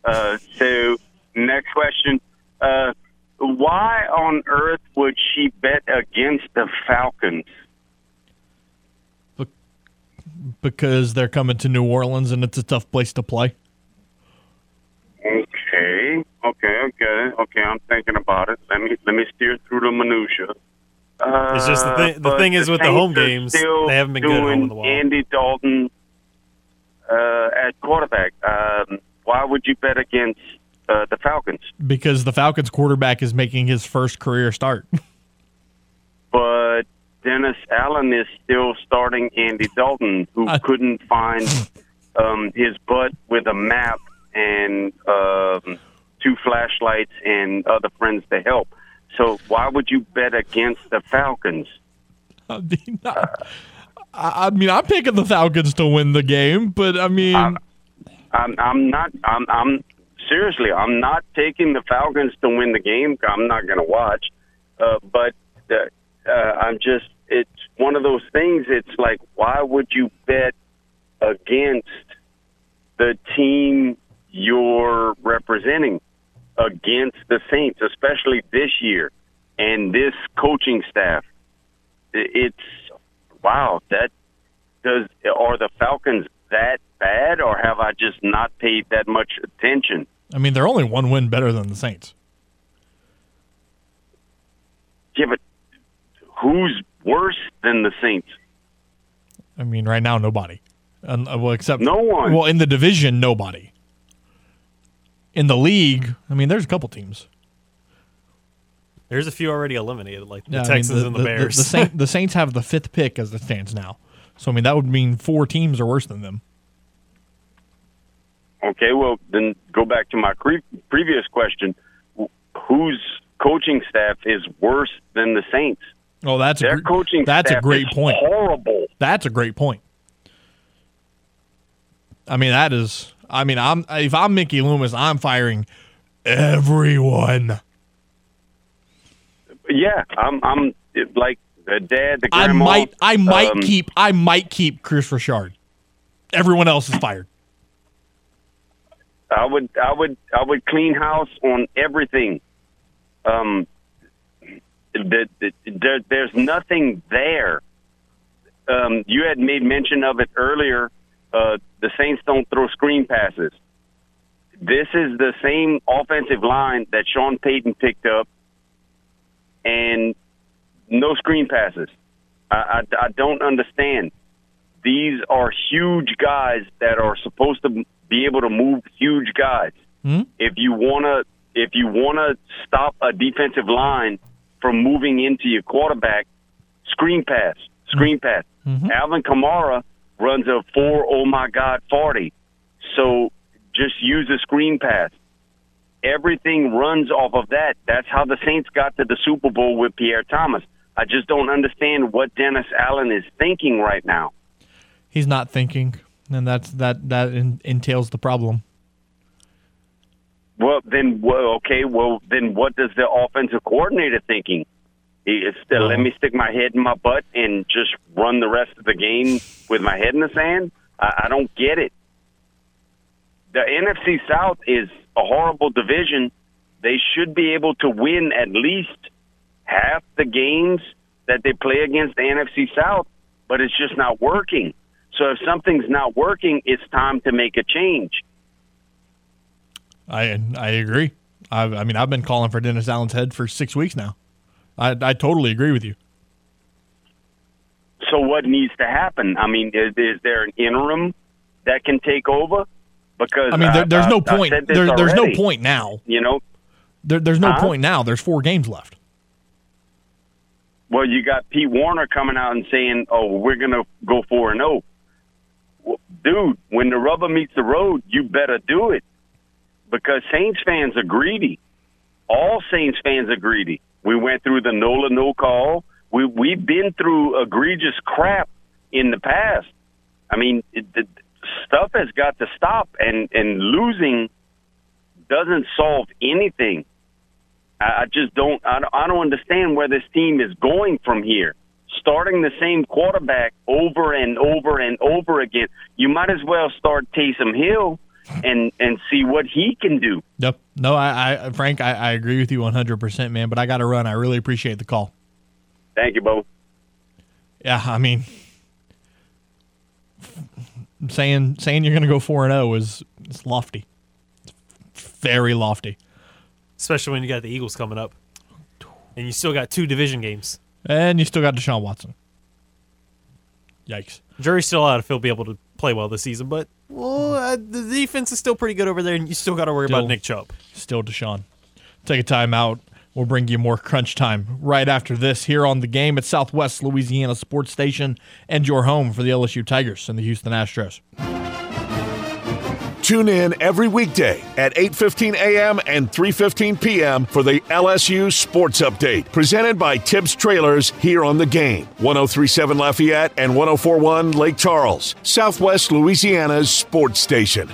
Uh, so, next question. Uh, why on earth would she bet against the Falcons? Because they're coming to New Orleans and it's a tough place to play. Okay, okay, okay, okay. I'm thinking about it. Let me let me steer through the minutia. Uh, It's just the thing- the thing is with the home games, still they haven't been good at home in the while. Andy Dalton uh, at quarterback. Um, why would you bet against uh, the Falcons? Because the Falcons quarterback is making his first career start. [LAUGHS] But Dennis Allen is still starting Andy Dalton, who couldn't find um, his butt with a map and um, two flashlights and other friends to help. So why would you bet against the Falcons? I mean, [LAUGHS] I, I mean, I'm picking the Falcons to win the game, but I mean, I'm, I'm not. I'm, I'm seriously. I'm not taking the Falcons to win the game. I'm not going to watch. Uh, but uh, uh, I'm just. It's one of those things. It's like, why would you bet against the team you're representing against the Saints, especially this year and this coaching staff? It's wow. That does are the Falcons that bad, or have I just not paid that much attention? I mean, they're only one win better than the Saints. Yeah, but who's worse than the Saints? I mean, right now, nobody. Uh, well, except No one. Well, in the division, nobody. In the league, I mean, there's a couple teams. There's a few already eliminated, like the Yeah, I mean, Texans and the, Bears. The, Saint, [LAUGHS] the Saints have the fifth pick as it stands now. So I mean, that would mean four teams are worse than them. Okay, well then go back to my cre- previous question: whose coaching staff is worse than the Saints? Oh, that's Their a, gr- coaching That's a great is point. Horrible. That's a great point. I mean, that is. I mean, I'm if I'm Mickey Loomis, I'm firing everyone. Yeah, I'm. I'm like the dad, the I might, I might um, keep, I might keep Kris Richard. Everyone else is fired. I would, I would, I would clean house on everything. Um, the, the, there, there's nothing there. Um, you had made mention of it earlier. Uh, the Saints don't throw screen passes. this is the same offensive line that Sean Payton picked up, and no screen passes. I, I, I don't understand. These are huge guys that are supposed to be able to move huge guys. Hmm? If you wanna, if you wanna stop a defensive line from moving into your quarterback, screen pass, screen pass. Mm-hmm. Alvin Kamara runs a four, oh my God, 40. So just use a screen pass. Everything runs off of that. That's how the Saints got to the Super Bowl with Pierre Thomas. I just don't understand what Dennis Allen is thinking right now. He's not thinking, and that's that that en- entails the problem. Well, then, well, okay, well, then what does the offensive coordinator thinking? He is still let me stick my head in my butt and just run the rest of the game with my head in the sand? I, I don't get it. The NFC South is a horrible division. They should be able to win at least half the games that they play against the NFC South, but it's just not working. So if something's not working, it's time to make a change. I I agree. I, I mean, I've been calling for Dennis Allen's head for six weeks now. I I totally agree with you. So what needs to happen? I mean, is, is there an interim that can take over? Because I mean, there, there's no I- I point. this There, there's no point now. You know, There, there's no Huh? point now. There's four games left. well, you got Pete Werner coming out and saying, "Oh, we're gonna go four and oh. zero." Dude, when the rubber meets the road, you better do it because Saints fans are greedy. All Saints fans are greedy. We went through the Nola no call. We we've been through egregious crap in the past. I mean, it, the stuff has got to stop, and and losing doesn't solve anything. I, I just don't. I, don't- I don't understand where this team is going from here. Starting the same quarterback over and over and over again. You might as well start Taysom Hill and and see what he can do. Yep. No, I, I Frank, I, I agree with you 100, percent man. But I got to run. I really appreciate the call. Thank you, Bo. Yeah, I mean, saying saying you're going to go four and zero is is lofty. It's very lofty. especially when you got the Eagles coming up, and you still got two division games. And you still got Deshaun Watson. Yikes. Jury's still out if he'll be able to play well this season, but well, uh, the defense is still pretty good over there, and you still got to worry Still- about Nick Chubb. Still Deshaun. Take a time out. We'll bring you more crunch time right after this here on the game at Southwest Louisiana Sports Station and your home for the LSU Tigers and the Houston Astros. Tune in every weekday at 8:15 a.m. and 3:15 p.m. for the LSU Sports Update, presented by Tibbs Trailers here on the game. 1037 Lafayette and 1041 Lake Charles, Southwest Louisiana's sports station.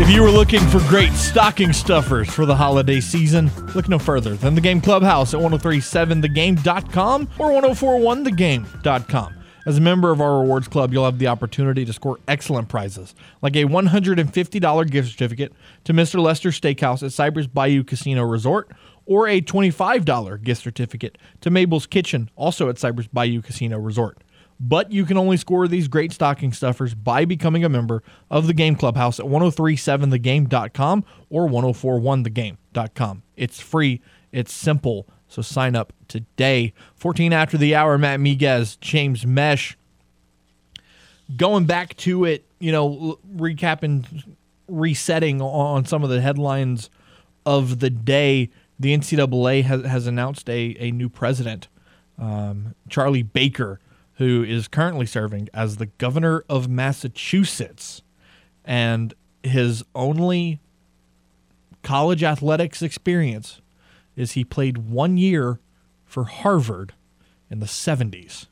If you were looking for great stocking stuffers for the holiday season, look no further than the Game Clubhouse at 1037thegame.com or 1041thegame.com. As a member of our rewards club, you'll have the opportunity to score excellent prizes, like a $150 gift certificate to Mr. Lester Steakhouse at Cypress Bayou Casino Resort, or a $25 gift certificate to Mabel's Kitchen, also at Cypress Bayou Casino Resort. But you can only score these great stocking stuffers by becoming a member of the Game Clubhouse at 1037thegame.com or 1041thegame.com. It's free, it's simple, so sign up today. 14 after the hour, Matt Miguez, James Mesh. Going back to it, you know, recapping, resetting on some of the headlines of the day, the NCAA has, has announced a, a new president, um, Charlie Baker, who is currently serving as the governor of Massachusetts. And his only college athletics experience is he played one year for Harvard in the 70s.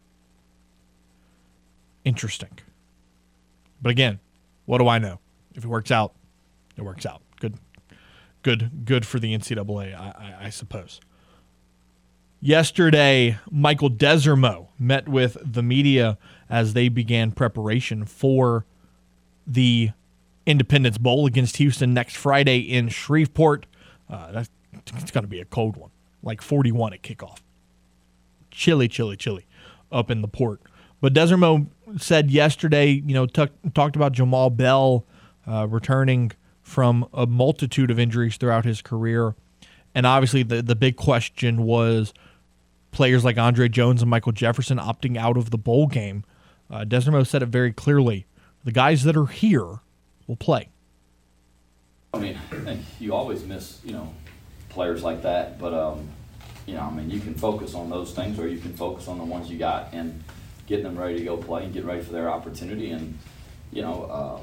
Interesting. But again, what do I know? If it works out, it works out. Good, good, good for the NCAA, I, I, I suppose. Yesterday, Michael Desormeaux met with the media as they began preparation for the Independence Bowl against Houston next Friday in Shreveport. Uh, that's, it's going to be a cold one, like 41 at kickoff. Chilly, chilly, chilly up in the port. But Desormeaux said yesterday, you know, t- talked about Jamal Bell uh, returning from a multitude of injuries throughout his career. And obviously, the, the big question was players like Andre Jones and Michael Jefferson opting out of the bowl game. Uh, Desormeaux said it very clearly the guys that are here will play. I mean, you always miss, you know, players like that, but um, you know, I mean, you can focus on those things, or you can focus on the ones you got and getting them ready to go play and get ready for their opportunity. And you know, uh,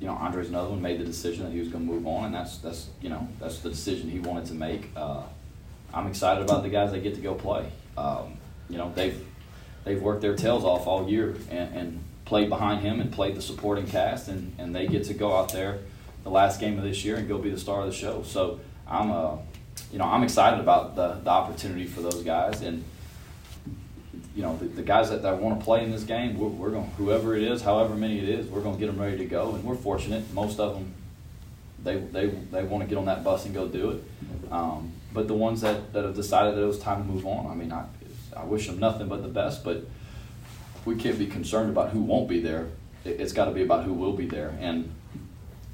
you know, Andre's another one made the decision that he was going to move on, and that's that's you know that's the decision he wanted to make. Uh, I'm excited about the guys that get to go play. Um, you know, they've they've worked their tails off all year and, and played behind him and played the supporting cast, and, and they get to go out there the last game of this year and go be the star of the show. So I'm uh, you know, I'm excited about the, the opportunity for those guys. And, you know, the, the guys that, that want to play in this game, we're, we're going whoever it is, however many it is, we're going to get them ready to go. And we're fortunate. Most of them, they, they, they want to get on that bus and go do it. Um, but the ones that, that have decided that it was time to move on, I mean, I, I wish them nothing but the best, but we can't be concerned about who won't be there. It, it's got to be about who will be there. And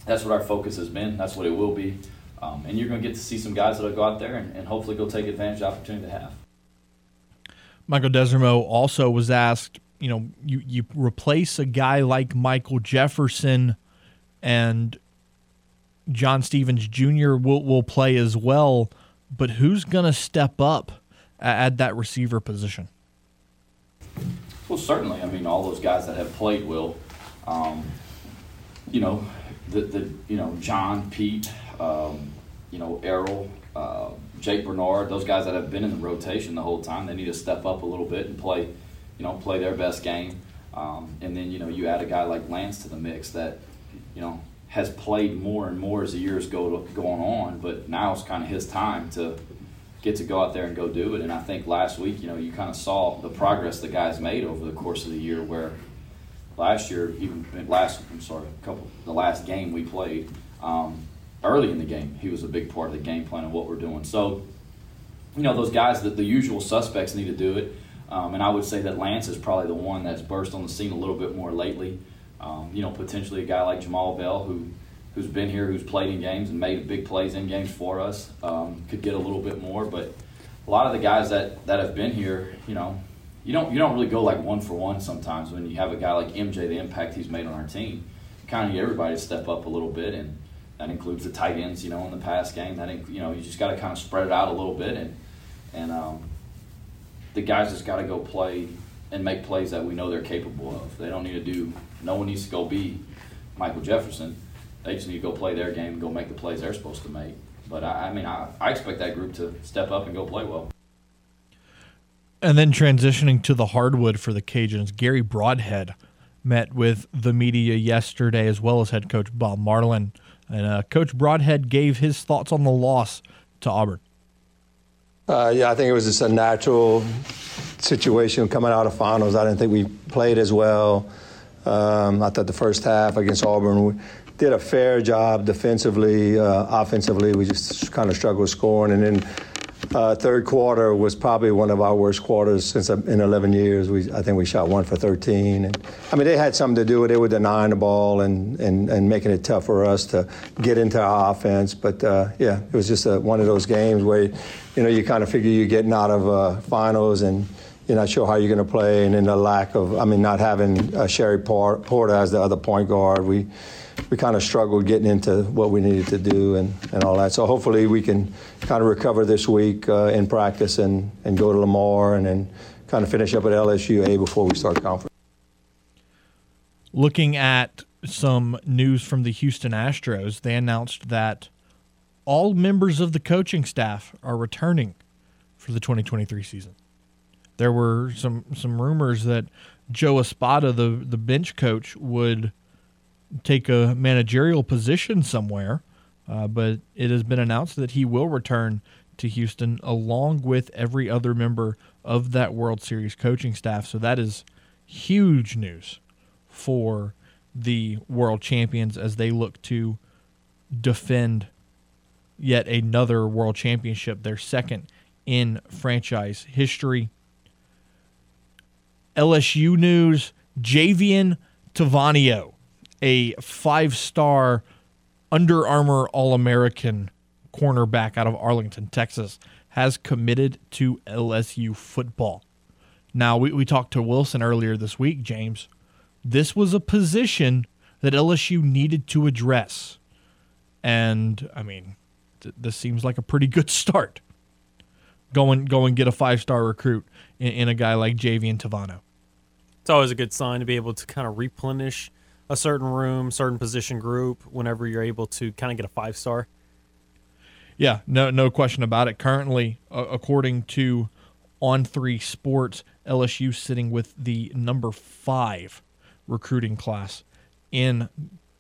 that's what our focus has been. That's what it will be. Um, and you're going to get to see some guys that'll go out there and, and hopefully go take advantage of the opportunity to have. Michael Desormeaux also was asked, you know, you, you replace a guy like Michael Jefferson and John Stevens Jr. will, will play as well, but who's going to step up at that receiver position? Well, certainly. I mean, all those guys that have played will. Um, you know, the, the you know John, Pete, um, you know Errol, uh, Jake Bernard, those guys that have been in the rotation the whole time, they need to step up a little bit and play, you know, play their best game. Um, and then you know you add a guy like Lance to the mix that, you know, has played more and more as the years go going on. But now it's kind of his time to get to go out there and go do it. And I think last week, you know, you kind of saw the progress the guys made over the course of the year. Where last year, even last I'm sorry, a couple the last game we played. Um, early in the game, he was a big part of the game plan of what we're doing. So, you know, those guys, that the usual suspects need to do it. Um, and I would say that Lance is probably the one that's burst on the scene a little bit more lately. Um, you know, potentially a guy like Jamal Bell, who who's been here, who's played in games and made big plays in games for us, um, could get a little bit more. But a lot of the guys that, that have been here, you know, you don't you don't really go like one for one sometimes when you have a guy like MJ, the impact he's made on our team. You kind of get everybody to step up a little bit and that includes the tight ends, you know, in the pass game. That you know, you just got to kind of spread it out a little bit, and and um, the guys just got to go play and make plays that we know they're capable of. They don't need to do. No one needs to go be Michael Jefferson. They just need to go play their game and go make the plays they're supposed to make. But I, I mean, I, I expect that group to step up and go play well. And then transitioning to the hardwood for the Cajuns, Garry Brodhead met with the media yesterday, as well as head coach Bob Marlin. And uh, Coach Broadhead gave his thoughts on the loss to Auburn. Uh, yeah, I think it was just a natural situation coming out of finals. I didn't think we played as well. Um, I thought the first half against Auburn, we did a fair job defensively. Uh, offensively, we just kind of struggled scoring. And then uh, third quarter was probably one of our worst quarters since uh, in 11 years. We, I think we shot one for 13. And, I mean, they had something to do with it. They were denying the ball and, and, and making it tough for us to get into our offense. But uh, yeah, it was just a, one of those games where, you know, you kind of figure you're getting out of uh, finals and you're not sure how you're going to play. And then the lack of, I mean, not having uh, Sherry Porter as the other point guard, we we kind of struggled getting into what we needed to do and, and all that. So hopefully we can kind of recover this week uh, in practice and, and go to Lamar and then kind of finish up at LSU A before we start conference. Looking at some news from the Houston Astros, they announced that all members of the coaching staff are returning for the 2023 season. There were some some rumors that Joe Espada, the the bench coach, would take a managerial position somewhere, uh, but it has been announced that he will return to Houston along with every other member of that World Series coaching staff. So that is huge news for the world champions as they look to defend yet another world championship, their second in franchise history. LSU news Javien Toviano, a five star Under Armour All American cornerback out of Arlington, Texas, has committed to LSU football. Now, we, we talked to Wilson earlier this week, James. This was a position that LSU needed to address. And, I mean, th- this seems like a pretty good [LAUGHS] start. Go and, go and get a five star recruit in, in a guy like Javien Toviano. It's always a good sign to be able to kind of replenish a certain room, certain position group whenever you're able to kind of get a five star. Yeah, no, no question about it. Currently, uh, according to On Three Sports, LSU sitting with the number five recruiting class in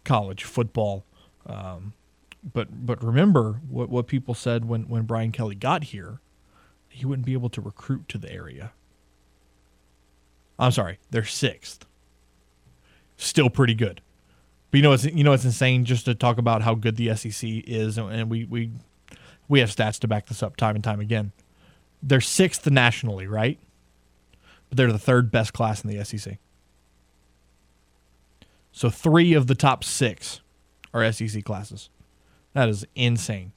college football. Um, but but remember what what people said when when Brian Kelly got here, he wouldn't be able to recruit to the area. I'm sorry, they're sixth. Still pretty good. But you know it's you know it's insane just to talk about how good the SEC is, and we we we have stats to back this up time and time again. They're sixth nationally, right? But they're the third best class in the SEC. So three of the top six are SEC classes. That is insane.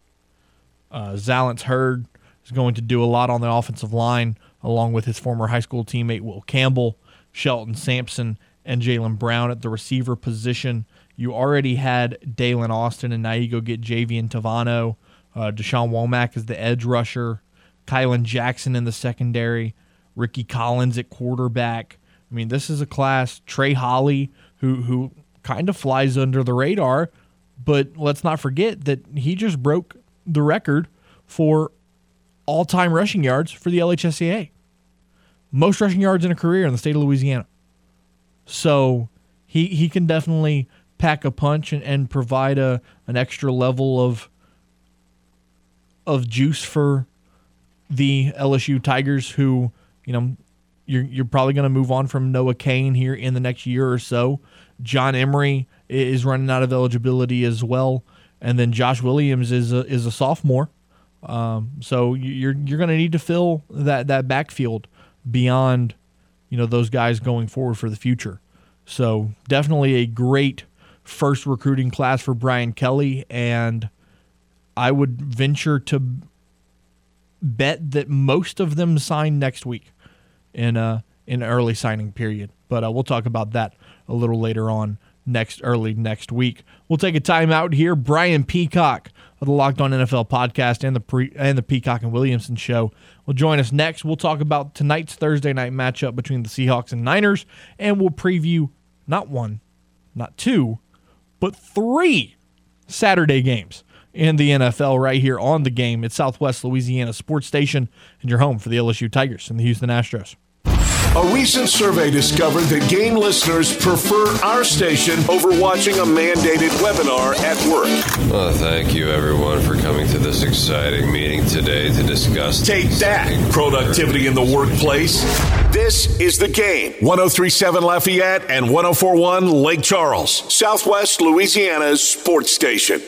Uh, Zalance Heard is going to do a lot on the offensive line, along with his former high school teammate Will Campbell, Shelton Sampson, and Jalen Brown at the receiver position. You already had Dalen Austin, and now you go get Javien Toviano. Uh, Da'Shawn Womack is the edge rusher. Kylan Jackson in the secondary. Rickie Collins at quarterback. I mean, this is a class. Trey Holly, who who kind of flies under the radar, but let's not forget that he just broke the record for all-time rushing yards for the LHSCA. Most rushing yards in a career in the state of Louisiana. So he he can definitely pack a punch and, and provide a an extra level of of juice for the LSU Tigers who, you know, you're you're probably going to move on from Noah Cain here in the next year or so. John Emery is running out of eligibility as well, and then Josh Williams is a, is a sophomore. Um, so you're you're going to need to fill that that backfield beyond, you know, those guys going forward for the future. So definitely a great first recruiting class for Brian Kelly, and I would venture to bet that most of them sign next week in a in early signing period. But uh, we'll talk about that a little later on next early next week. We'll take a timeout here. Brian Peacock of the Locked On NFL podcast and the pre, and the Peacock and Williamson show will join us next. We'll talk about tonight's Thursday night matchup between the Seahawks and Niners, and we'll preview not one, not two, but three Saturday games in the NFL right here on the game at Southwest Louisiana Sports Station and your home for the LSU Tigers and the Houston Astros. A recent survey discovered that game listeners prefer our station over watching a mandated webinar at work. Well, thank you everyone for coming to this exciting meeting today to discuss. Take that, productivity in the workplace. This is the game. 1037 Lafayette and 1041 Lake Charles, Southwest Louisiana's sports station.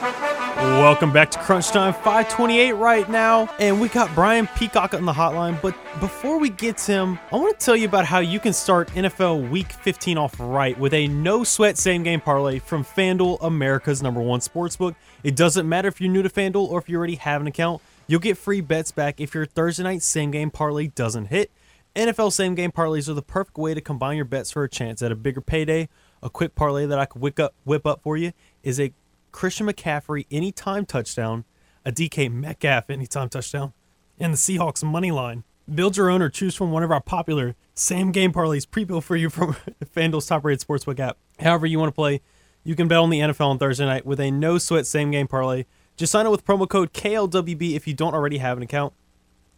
Welcome back to Crunch Time 528 right now, and we got Brian Peacock on the hotline. But before we get to him, I want to tell you about how you can start NFL Week 15 off right with a no sweat same game parlay from FanDuel, America's number one sportsbook. It doesn't matter if you're new to FanDuel or if you already have an account, you'll get free bets back if your Thursday night same game parlay doesn't hit. NFL same game parlays are the perfect way to combine your bets for a chance at a bigger payday. A quick parlay that I could whip up, whip up for you is a Christian McCaffrey anytime touchdown, a DK Metcalf anytime touchdown, and the Seahawks money line. Build your own or choose from one of our popular same game parlays pre-built for you from [LAUGHS] FanDuel's top-rated sportsbook app. However you want to play, you can bet on the NFL on Thursday night with a no-sweat same game parlay. Just sign up with promo code KLWB if you don't already have an account.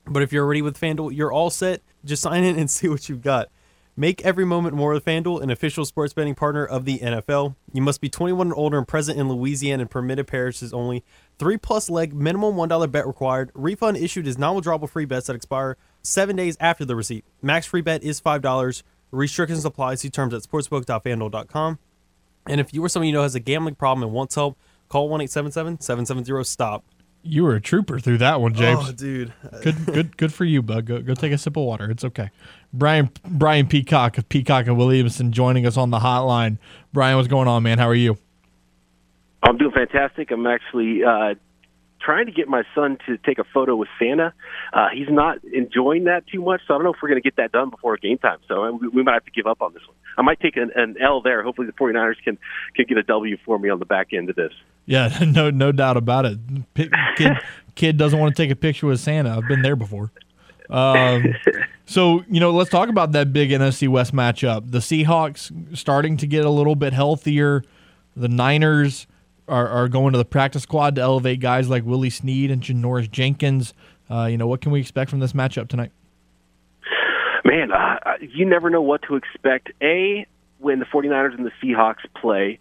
But if you're already with FanDuel, you're all set. Just sign in and [LAUGHS] see what you've got. Make every moment more with FanDuel, an official sports betting partner of the NFL. You must be 21 and older and present in Louisiana and permitted parishes only. Three plus leg, minimum $1 bet required. Refund issued is non withdrawable free bets that expire seven days after the receipt. Max free bet is $5. Restrictions apply. See terms at sportsbook.fanduel.com. And if you or someone you know has a gambling problem and wants help, call 1 877 770 STOP. You were a trooper through that one, James. Oh, dude. Good, good, good for you, bud. Go, go take a sip of water. It's okay. Brian, Brian Peacock of Peacock and Williamson joining us on the hotline. Brian, what's going on, man? How are you? I'm doing fantastic. I'm actually uh, trying to get my son to take a photo with Santa. Uh, he's not enjoying that too much, so I don't know if we're going to get that done before game time. So we, we might have to give up on this one. I might take an, an L there. Hopefully, the 49ers can can get a W for me on the back end of this. Yeah, [LAUGHS] no, no doubt about it. Kid, [LAUGHS] kid doesn't want to take a picture with Santa. I've been there before. Um, so you know, let's talk about that big NFC West matchup. The Seahawks starting to get a little bit healthier. The Niners are, are going to the practice squad to elevate guys like Willie Snead and Janoris Jenkins. Uh, you know, what can we expect from this matchup tonight? Man, uh, you never know what to expect. A, when the 49ers and the Seahawks play.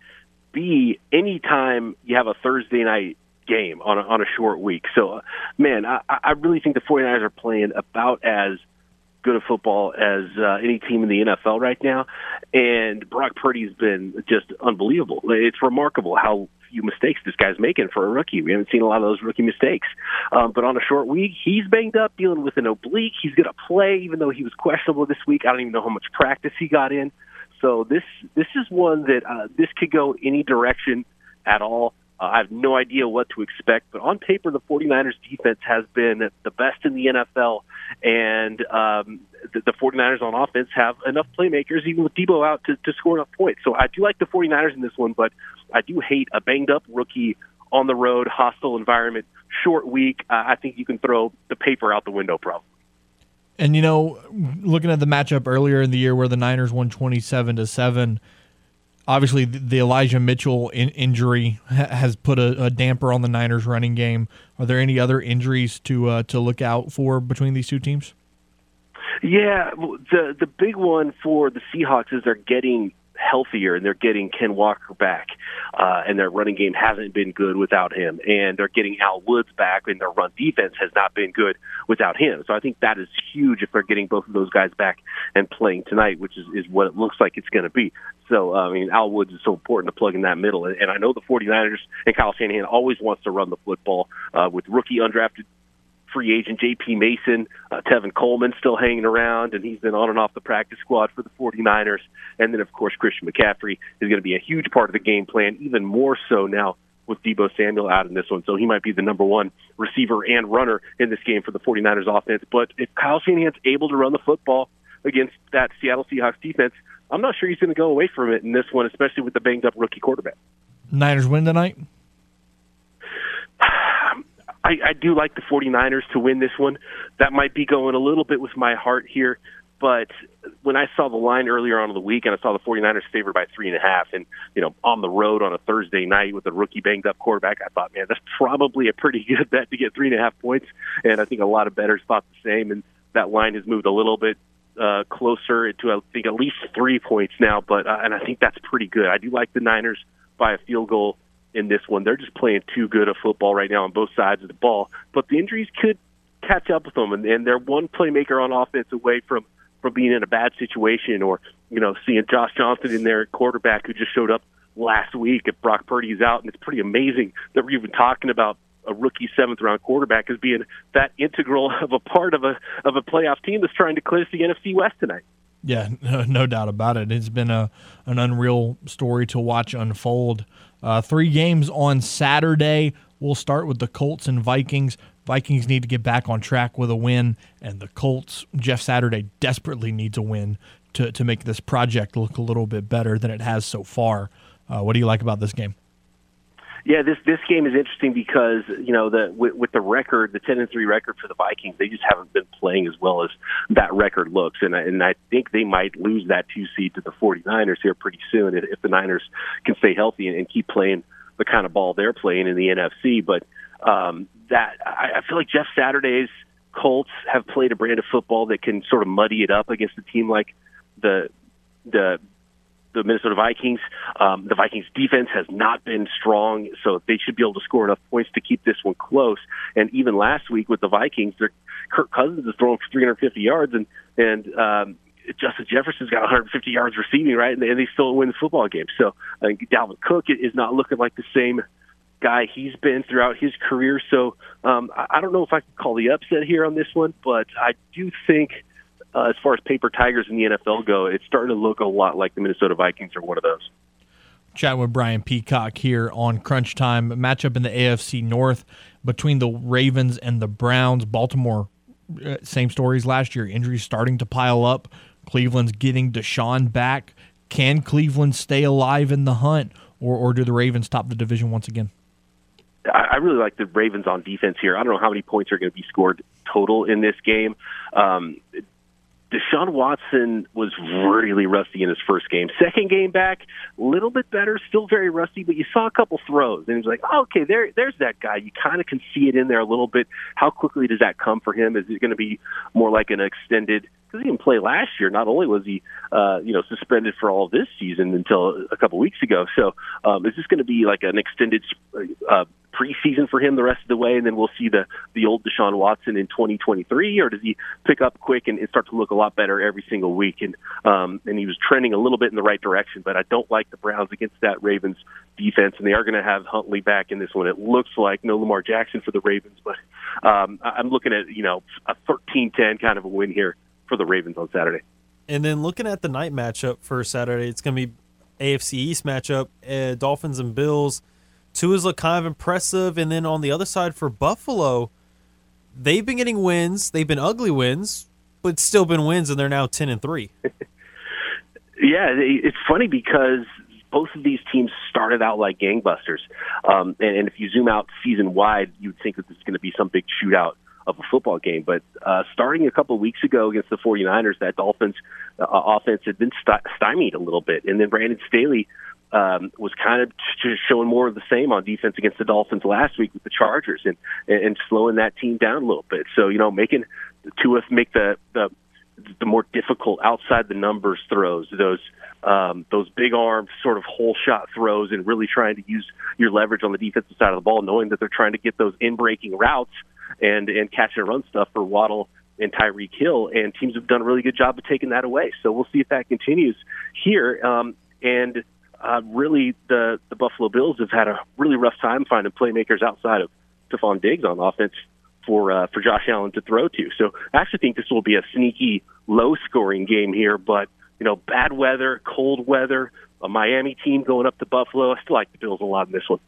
B, anytime you have a Thursday night game on a, on a short week. So, uh, man, I, I really think the 49ers are playing about as good a football as uh, any team in the NFL right now. And Brock Purdy's been just unbelievable. It's remarkable how few mistakes this guy's making for a rookie. We haven't seen a lot of those rookie mistakes. Um, but on a short week, he's banged up, dealing with an oblique. He's going to play, even though he was questionable this week. I don't even know how much practice he got in. So this this is one that uh, this could go any direction at all. Uh, I have no idea what to expect, but on paper, the 49ers defense has been the best in the NFL, and um, the, the 49ers on offense have enough playmakers, even with Deebo out, to, to score enough points. So I do like the 49ers in this one, but I do hate a banged up rookie on the road, hostile environment, short week. Uh, I think you can throw the paper out the window, probably. And you know, looking at the matchup earlier in the year where the Niners won 27 to 7, obviously the Elijah Mitchell in- injury ha- has put a, a, damper on the Niners running game. Are there any other injuries to uh, to look out for between these two teams? Yeah, the the big one for the Seahawks is they're getting healthier and they're getting Ken Walker back, uh, and their running game hasn't been good without him, and they're getting Al Woods back, and their run defense has not been good without him. So I think that is huge if they're getting both of those guys back and playing tonight, which is, is what it looks like it's going to be. So I mean, Al Woods is so important to plug in that middle, and, and I know the 49ers and Kyle Shanahan always wants to run the football uh, with rookie undrafted free agent J.P. Mason, uh, Tevin Coleman still hanging around, and he's been on and off the practice squad for the 49ers. And then, of course, Christian McCaffrey is going to be a huge part of the game plan, even more so now with Deebo Samuel out in this one. So he might be the number one receiver and runner in this game for the 49ers offense. But if Kyle Shanahan's able to run the football against that Seattle Seahawks defense, I'm not sure he's going to go away from it in this one, especially with the banged up rookie quarterback. Niners win tonight? I, I do like the 49ers to win this one. That might be going a little bit with my heart here, but when I saw the line earlier on in the week and I saw the 49ers favored by three and a half and, you know, on the road on a Thursday night with a rookie banged up quarterback, I thought, man, that's probably a pretty [LAUGHS] good bet to get three and a half points. And I think a lot of bettors thought the same. And that line has moved a little bit uh, closer to, I think, at least three points now. But, uh, and I think that's pretty good. I do like the Niners by a field goal in this one. They're just playing too good of football right now on both sides of the ball. But the injuries could catch up with them, and, and they're one playmaker on offense away from from being in a bad situation, or you know, seeing Josh Johnson in there, quarterback who just showed up last week if Brock Purdy's out, and it's pretty amazing that we're even talking about a rookie seventh round quarterback as being that integral [LAUGHS] of a part of a of a playoff team that's trying to clinch the NFC West tonight. Yeah, [LAUGHS] no, no doubt about it. It's been a an unreal story to watch unfold. Uh, three games on Saturday. We'll start with the Colts and Vikings. Vikings need to get back on track with a win, and the Colts, Jeff Saturday, desperately needs a win to, to make this project look a little bit better than it has so far. Uh, what do you like about this game? Yeah, this this game is interesting because you know the with, with the record, the ten and three record for the Vikings, they just haven't been playing as well as that record looks, and and I think they might lose that two seed to the 49ers here pretty soon if, if the Niners can stay healthy and, and keep playing the kind of ball they're playing in the NFC. But um, that I, I feel like Jeff Saturday's Colts have played a brand of football that can sort of muddy it up against a team like the the the Minnesota Vikings. Um, the Vikings defense has not been strong, so they should be able to score enough points to keep this one close. And even last week with the Vikings, their Kirk Cousins is throwing for 350 yards, and and um, Justin Jefferson's got 150 yards receiving, right? And they, still win the football game. So I think Dalvin Cook is not looking like the same guy he's been throughout his career. So um, I, I don't know if I can call the upset here on this one, but I do think. Uh, as far as paper tigers in the NFL go, it's starting to look a lot like the Minnesota Vikings are one of those. Chat with Brian Peacock here on Crunch Time. Matchup in the AFC North between the Ravens and the Browns. Baltimore, uh, same stories last year. Injuries starting to pile up. Cleveland's getting Deshaun back. Can Cleveland stay alive in the hunt, or, or do the Ravens top the division once again? I really like the Ravens on defense here. I don't know how many points are going to be scored total in this game. Um, Deshaun Watson was really rusty in his first game. Second game back, a little bit better, still very rusty, but you saw a couple throws, and he was like, oh, "Okay, there, there's that guy." You kind of can see it in there a little bit. How quickly does that come for him? Is it going to be more like an extended? Because he didn't play last year. Not only was he, uh, you know, suspended for all this season until a couple weeks ago. So, um, is this going to be like an extended uh, preseason for him the rest of the way, and then we'll see the the old Deshaun Watson in 2023, or does he pick up quick and, and start to look a lot better every single week? And um, and he was trending a little bit in the right direction, but I don't like the Browns against that Ravens defense, and they are going to have Huntley back in this one. It looks like no Lamar Jackson for the Ravens, but um, I'm looking at you know a 13-10 kind of a win here for the Ravens on Saturday. And then looking at the night matchup for Saturday, it's going to be AFC East matchup, uh, Dolphins and Bills. Two is look kind of impressive, and then on the other side for Buffalo, they've been getting wins. They've been ugly wins, but still been wins, and they're now ten and three. [LAUGHS] yeah, it's funny because both of these teams started out like gangbusters, um, and, and if you zoom out season wide, you'd think that this is going to be some big shootout of a football game. But uh, starting a couple of weeks ago against the 49ers, that Dolphins uh, offense had been stymied a little bit. And then Brandon Staley um, was kind of showing more of the same on defense against the Dolphins last week with the Chargers and and slowing that team down a little bit. So you know, making Tua make the the the more difficult outside the numbers throws, those um, those big arm sort of hole shot throws, and really trying to use your leverage on the defensive side of the ball, knowing that they're trying to get those in breaking routes and and catch and run stuff for Waddle and Tyreek Hill, and teams have done a really good job of taking that away. So we'll see if that continues here. Um, and uh, really the the Buffalo Bills have had a really rough time finding playmakers outside of Stefon Diggs on offense for uh, for Josh Allen to throw to. So I actually think this will be a sneaky low scoring game here, but you know, bad weather, cold weather, a Miami team going up to Buffalo. I still like the Bills a lot in this one.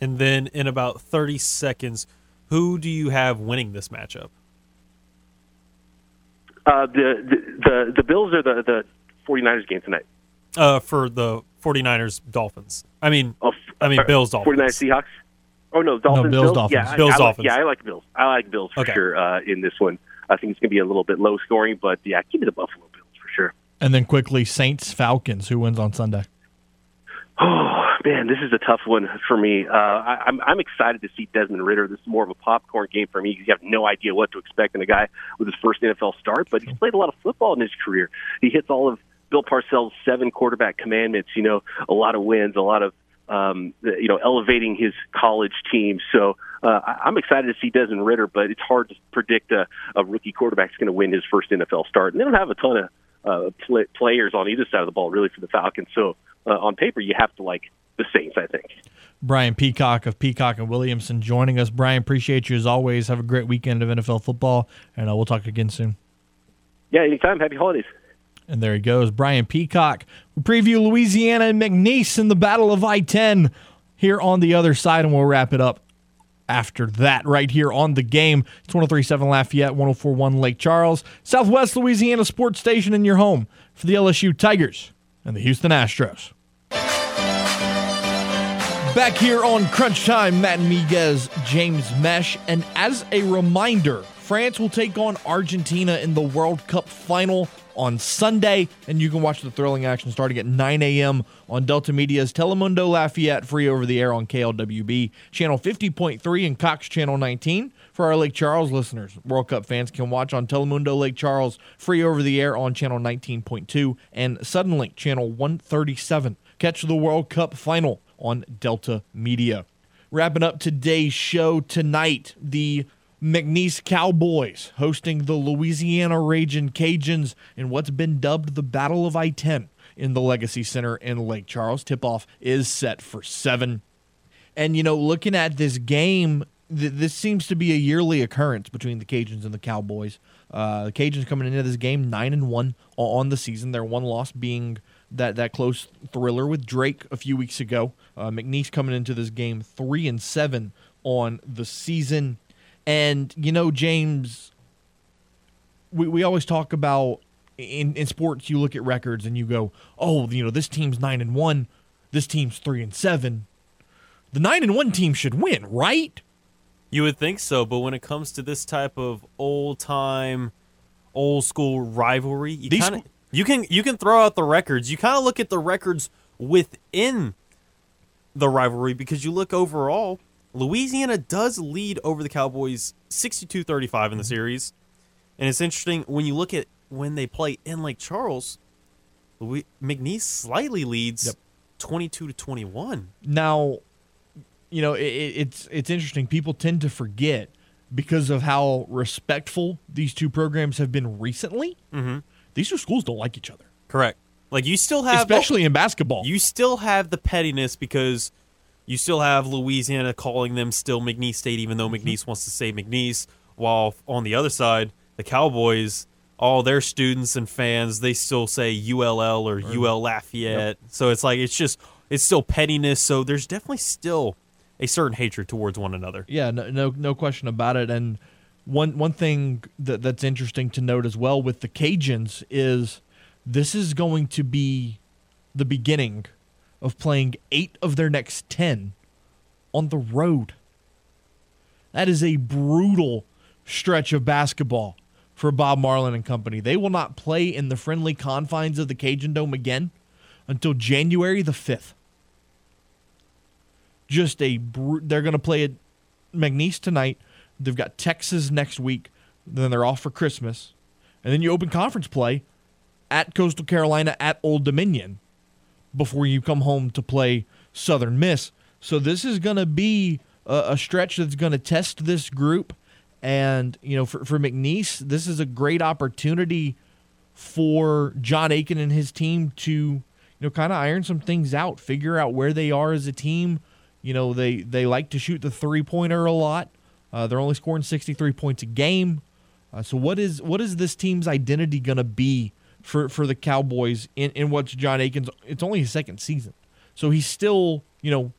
And then in about 30 seconds, who do you have winning this matchup? Uh, the, the the the Bills are the the 49ers game tonight. Uh, for the 49ers Dolphins. I mean, oh, I mean Bills Dolphins. 49ers Seahawks. Oh no, Dolphins. No, Bills, Bills Dolphins. Yeah, Bills I, I Dolphins. Like, yeah, I like Bills. I like Bills for okay. sure uh, in this one. I think it's going to be a little bit low scoring, but yeah, give me the Buffalo Bills for sure. And then quickly, Saints Falcons. Who wins on Sunday? Oh man, this is a tough one for me. Uh, I, I'm I'm excited to see Desmond Ridder. This is more of a popcorn game for me because you have no idea what to expect in a guy with his first NFL start. But he's played a lot of football in his career. He hits all of Bill Parcells' seven quarterback commandments. You know, a lot of wins, a lot of um, you know, elevating his college team. So uh, I'm excited to see Desmond Ridder, but it's hard to predict a, a rookie quarterback's going to win his first NFL start. And they don't have a ton of uh, play, players on either side of the ball, really, for the Falcons. So uh, on paper, you have to like the Saints, I think. Brian Peacock of Peacock and Williamson joining us. Brian, appreciate you as always. Have a great weekend of NFL football, and uh, we'll talk again soon. Yeah, anytime. Happy holidays. And there he goes, Brian Peacock. We preview Louisiana and McNeese in the Battle of I 10 here on the other side, and we'll wrap it up after that right here on the game. It's 1037 Lafayette, 1041 Lake Charles, Southwest Louisiana Sports Station in your home for the LSU Tigers and the Houston Astros. Back here on Crunch Time, Matt Miguez, James Mesh, and as a reminder, France will take on Argentina in the World Cup final on Sunday, and you can watch the thrilling action starting at 9 a.m. on Delta Media's Telemundo Lafayette, free over the air on KLWB, channel 50.3 and Cox channel 19. For our Lake Charles listeners, World Cup fans can watch on Telemundo Lake Charles, free over the air on channel 19.2 and Suddenlink channel 137. Catch the World Cup final on Delta Media. Wrapping up today's show tonight, the McNeese Cowboys hosting the Louisiana Raging Cajuns in what's been dubbed the Battle of I 10 in the Legacy Center in Lake Charles. Tip off is set for 7. And you know, looking at this game, th- this seems to be a yearly occurrence between the Cajuns and the Cowboys. Uh, the Cajuns coming into this game nine and 1 on the season. Their one loss being that that close thriller with Drake a few weeks ago. Uh, McNeese coming into this game three and seven on the season. And you know, James, we, we always talk about in, in sports you look at records and you go, oh, you know, this team's nine and one, this team's three and seven. The nine and one team should win, right? You would think so, but when it comes to this type of old time, old school rivalry, you kind of you can you can throw out the records. You kind of look at the records within the rivalry because you look overall, Louisiana does lead over the Cowboys 62-35 in the series. And it's interesting when you look at when they play in Lake Charles, Louis, McNeese slightly leads 22 to 21. Now, you know, it, it- it's it's interesting. People tend to forget because of how respectful these two programs have been recently. Mm-hmm. These two schools don't like each other. Correct. Like you still have Especially in basketball. You still have the pettiness because you still have Louisiana calling them still McNeese State, even though Mm-hmm. McNeese wants to say McNeese. While on the other side, the Cowboys, all their students and fans, they still say ULL or UL Lafayette. So it's like it's just it's still pettiness. So there's definitely still a certain hatred towards one another. Yeah, no, no, no question about it. And one one thing that that's interesting to note as well with the Cajuns is this is going to be the beginning of playing eight of their next ten on the road. That is a brutal stretch of basketball for Bob Marlin and company. They will not play in the friendly confines of the Cajun Dome again until January the 5th. Just a bru- they're going to play at McNeese tonight. They've got Texas next week. Then they're off for Christmas. And then you open conference play at Coastal Carolina at Old Dominion before you come home to play Southern Miss. So this is going to be a, a stretch that's going to test this group. And, you know, for, for McNeese, this is a great opportunity for John Aiken and his team to, you know, kind of iron some things out, figure out where they are as a team. You know, they, they like to shoot the three pointer a lot. Uh, they're only scoring 63 points a game. Uh, so what is what is this team's identity going to be for, for the Cowboys in, in what's John Aiken's? It's only his second season, so he's still you know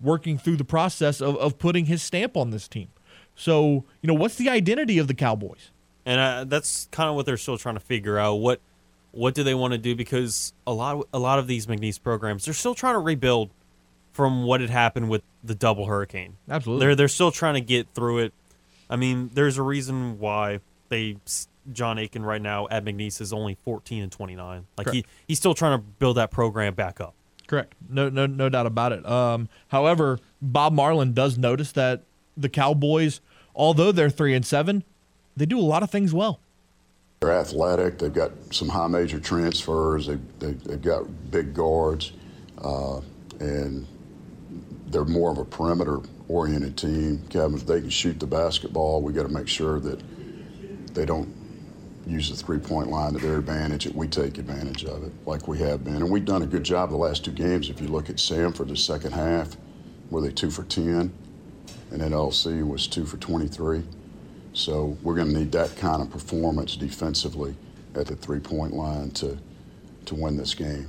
working through the process of, of putting his stamp on this team. So you know what's the identity of the Cowboys? and uh, that's kind of what they're still trying to figure out. What what do they want to do? Because a lot a lot of these McNeese programs, they're still trying to rebuild from what had happened with the double hurricane. Absolutely. they're they're still trying to get through it. I mean, there's a reason why they John Aiken right now at McNeese is only 14 and 29. Like he he's still trying to build that program back up. Correct. No, no, no doubt about it. Um, however, Bob Marlin does notice that the Cowboys, although they're three and seven, they do a lot of things well. They're athletic. They've got some high major transfers. They, they, they've got big guards, uh, and they're more of a perimeter oriented team. Kevin, if they can shoot the basketball, we got to make sure that they don't use the three point line to their advantage, and we take advantage of it like we have been. And we've done a good job the last two games. If you look at Samford, the second half, were they two for 10? And then LC was two for 23. So we're going to need that kind of performance defensively at the three point line to, to win this game.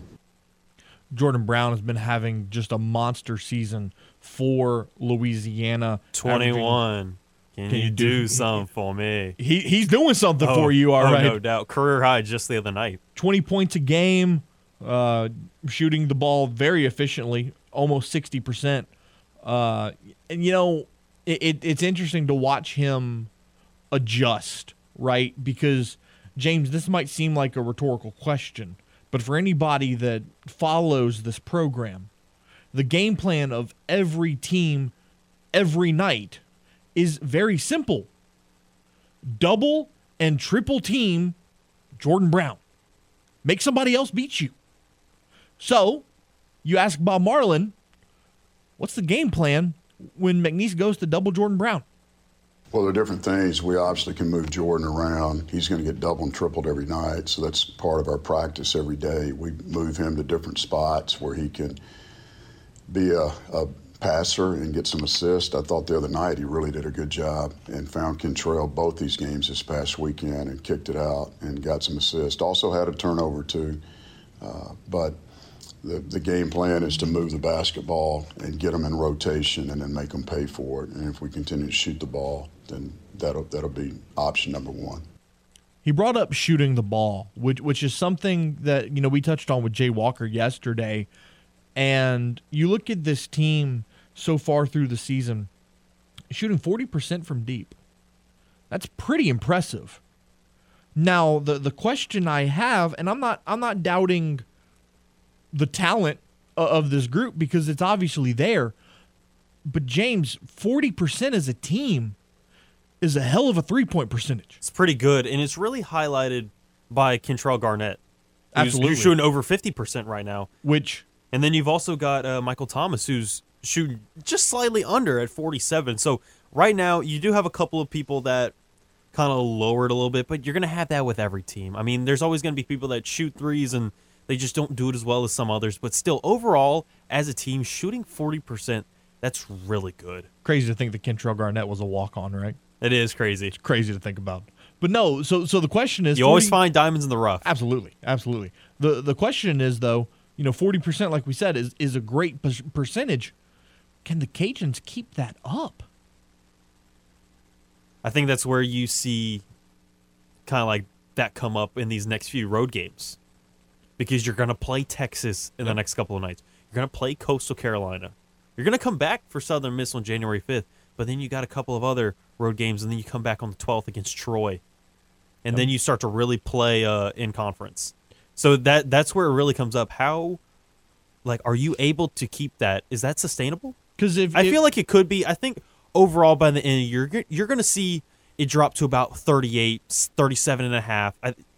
Jordan Brown has been having just a monster season for Louisiana. 21. Can, Can you, you do, do- something for me? He he's doing something Oh, for you, all oh, right. No doubt. Career high just the other night. 20 points a game, uh, shooting the ball very efficiently, almost 60%. Uh, and, you know, it, it, it's interesting to watch him adjust, right? Because, James, this might seem like a rhetorical question, but for anybody that follows this program, the game plan of every team every night is very simple double and triple team Jordan Brown. Make somebody else beat you. So, you ask Bob Marlin, what's the game plan when McNeese goes to double Jordan Brown? Well, there are different things. We obviously can move Jordan around. He's going to get doubled and tripled every night, so that's part of our practice every day. We move him to different spots where he can be a, a passer and get some assists. I thought the other night he really did a good job and found Kentrell both these games this past weekend and kicked it out and got some assists. Also had a turnover too, uh, but the, the game plan is to move the basketball and get them in rotation and then make them pay for it. And if we continue to shoot the ball, then that'll that'll be option number one. He brought up shooting the ball, which which is something that you know we touched on with Jay Walker yesterday. And you look at this team so far through the season, shooting 40% from deep. That's pretty impressive. Now, the the question I have, and I'm not I'm not doubting the talent of this group because it's obviously there. But James, 40% as a team is a hell of a three-point percentage. It's pretty good, and it's really highlighted by Kentrell Garnett. who's- Absolutely. who's shooting over 50% right now. Which And then you've also got uh, Michael Thomas, who's shooting just slightly under at 47. So right now, you do have a couple of people that kind of lowered a little bit, but you're going to have that with every team. I mean, there's always going to be people that shoot threes and they just don't do it as well as some others. But still, overall, as a team, shooting 40%, that's really good. crazy to think that Kentrell Garnett was a walk-on, right? It is crazy. It's crazy to think about. But no, so so the question is You always find diamonds in the rough. Absolutely, absolutely. The the question is though, you know, forty percent, like we said, is is a great per- percentage. Can the Cajuns keep that up? I think that's where you see kind of like that come up in these next few road games because you're going to play Texas in the next couple of nights. You're going to play Coastal Carolina. You're going to come back for Southern Miss on January 5th, but then you got a couple of other road games, and then you come back on the 12th against Troy. And then you start to really play uh, in conference. So that that's where it really comes up. How, like, are you able to keep that? Is that sustainable? Because if I if- feel like it could be. I think overall by the end of the year, you're, you're going to see it drop to about 38, 37 and a half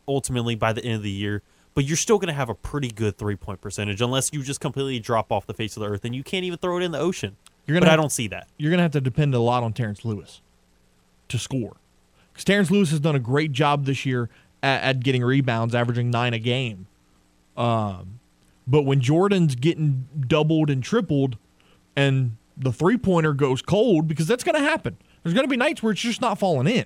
ultimately by the end of the year. But you're still going to have a pretty good three point percentage unless you just completely drop off the face of the earth and you can't even throw it in the ocean. You're but gonna I have- don't see that. you're gonna have to depend a lot on Terrence Lewis to score. Because Terrence Lewis has done a great job this year at, at getting rebounds, averaging nine a game. Um, but when Jordan's getting doubled and tripled, and the three pointer goes cold, because that's going to happen. There's going to be nights where it's just not falling in.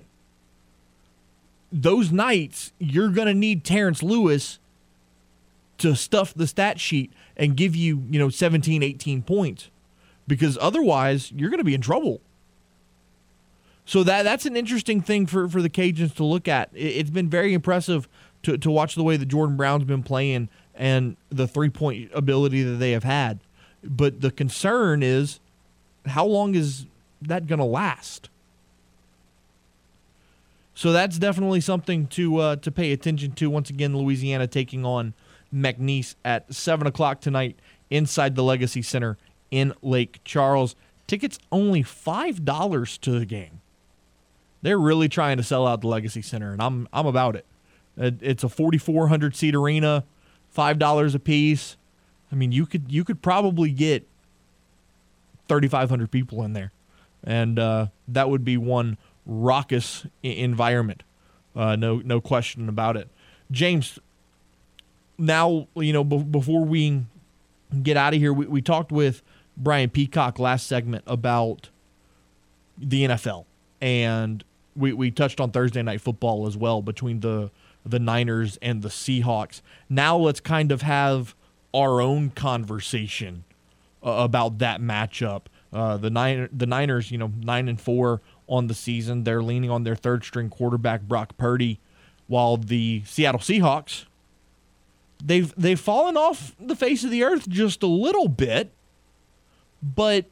Those nights, you're going to need Terrence Lewis to stuff the stat sheet and give you, you know, 17, 18 points because otherwise you're going to be in trouble. So that that's an interesting thing for, for the Cajuns to look at. It, it's been very impressive to, to watch the way that Jordan Brown's been playing and the three point ability that they have had. But the concern is how long is that going to last? So that's definitely something to uh, to pay attention to. Once again, Louisiana taking on McNeese at seven o'clock tonight inside the Legacy Center in Lake Charles. Tickets only five dollars to the game. They're really trying to sell out the Legacy Center, and I'm I'm about it. It- It's a 4,400 seat arena, five dollars a piece. I mean, you could you could probably get 3,500 people in there, and uh, that would be one raucous environment. Uh, no no question about it. James, now you know be- before we get out of here, we, we talked with Brian Peacock last segment about the NFL, and we, we touched on Thursday night football as well between the the Niners and the Seahawks. Now let's kind of have our own conversation uh, about that matchup. Uh, the nine the Niners, you know, nine and four on the season. They're leaning on their third string quarterback Brock Purdy, while the Seattle Seahawks they've they've fallen off the face of the earth just a little bit, but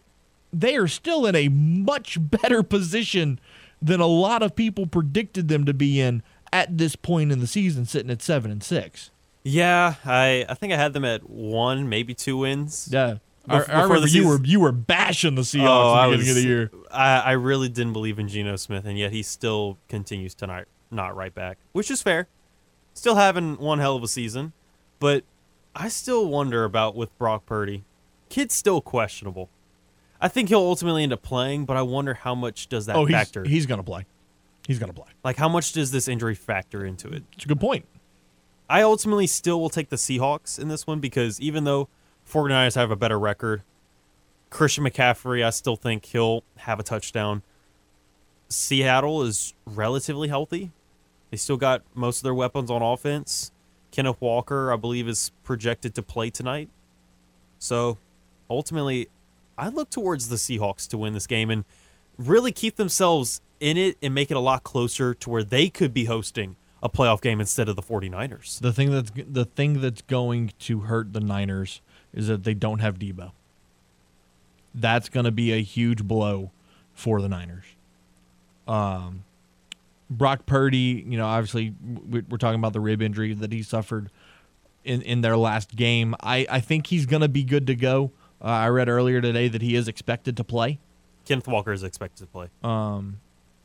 they are still in a much [LAUGHS] better position than a lot of people predicted them to be in at this point in the season, sitting at seven and six. Yeah, I I think I had them at one, maybe two wins. Yeah. Bef- I, I remember you were you were bashing the Seahawks Oh, at I the beginning was- of the year. I, I really didn't believe in Geno Smith, and yet he still continues to not, not right back, which is fair. Still having one hell of a season, but I still wonder about with Brock Purdy. Kid's still questionable. I think he'll ultimately end up playing, but I wonder how much does that oh, he's, factor? he's gonna play. He's gonna play. like, how much does this injury factor into it? It's a good point. I ultimately still will take the Seahawks in this one because even though 49ers have a better record, Christian McCaffrey, I still think he'll have a touchdown. Seattle is relatively healthy. They still got most of their weapons on offense. Kenneth Walker, I believe, is projected to play tonight. So ultimately, I look towards the Seahawks to win this game and really keep themselves in it and make it a lot closer to where they could be hosting a playoff game instead of the 49ers. The thing that's the thing that's going to hurt the Niners is that they don't have Deebo. That's going to be a huge blow for the Niners. Um, Brock Purdy, you know, obviously we- we're talking about the rib injury that he suffered in, in their last game. I, I think he's going to be good to go. Uh, I read earlier today that he is expected to play. Kenneth Walker is expected to play. Um,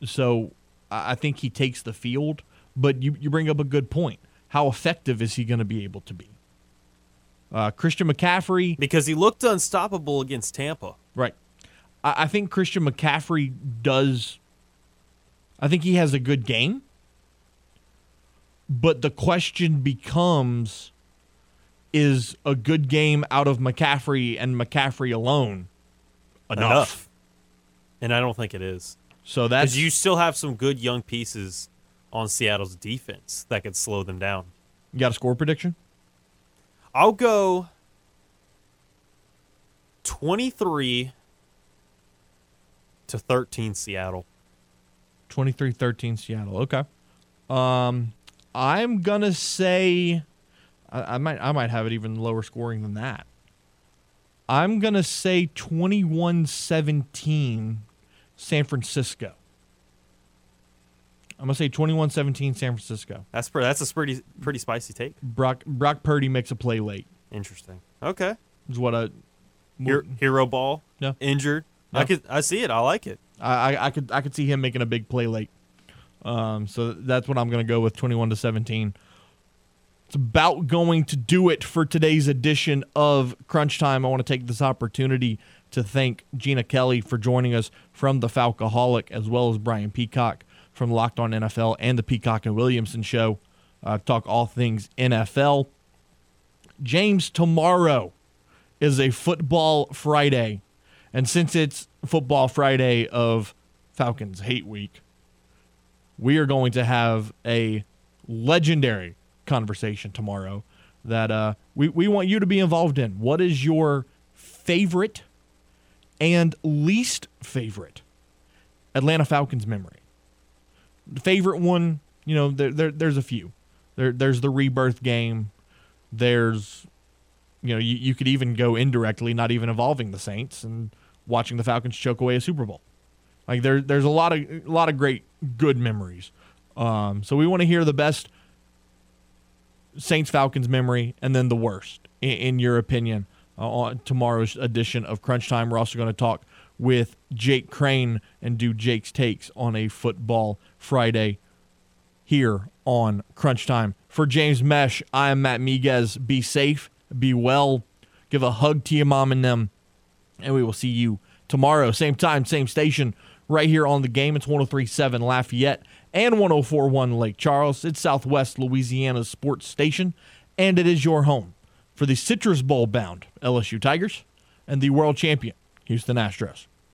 so I I think he takes the field. But you, you bring up a good point. How effective is he going to be able to be? Uh, Christian McCaffrey. Because he looked unstoppable against Tampa. Right. I, I think Christian McCaffrey does. I think he has a good game. But the question becomes is a good game out of McCaffrey and McCaffrey alone enough? Enough. And I don't think it is. So that's you still have some good young pieces on Seattle's defense that could slow them down. You got a score prediction? I'll go 23 to 13 Seattle. 23-13 Seattle. Okay. Um, I'm gonna say, I, I might I might have it even lower scoring than that. I'm gonna say 21-17 San Francisco. I'm gonna say 21-17 San Francisco. That's pretty, that's a pretty pretty spicy take. Brock Brock Purdy makes a play late. Interesting. Okay. Is what a Hero, hero ball. Yeah. Injured. I could I see it. I like it. I, I, could I could see him making a big play late. Um, so that's what I'm going to go with 21 to 17. It's about going to do it for today's edition of Crunch Time. I want to take this opportunity to thank Gina Kelly for joining us from the Falcoholic, as well as Brian Peacock from Locked On NFL and the Peacock and Williamson Show. Uh, talk all things NFL. James, tomorrow is a football Friday. And since it's football Friday of Falcons Hate Week, we are going to have a legendary conversation tomorrow that uh, we, we want you to be involved in. What is your favorite and least favorite Atlanta Falcons memory? Favorite one, you know, there, there there's a few. There, there's the rebirth game. There's, you know, you, you could even go indirectly, not even involving the Saints, and watching the Falcons choke away a Super Bowl. Like there, there's a lot of a lot of great good memories. Um, so we want to hear the best Saints Falcons memory, and then the worst, in, in your opinion, uh, on tomorrow's edition of Crunch Time. We're also going to talk with Jake Crane and do Jake's takes on a football Friday here on Crunch Time. For James Mesh, I am Matt Miguez. Be safe, be well, give a hug to your mom and them, and we will see you tomorrow, same time, same station, right here on the game. It's 1037 Lafayette and 1041 Lake Charles. It's Southwest Louisiana's sports station, and it is your home for the Citrus Bowl bound LSU Tigers and the world champion Houston Astros.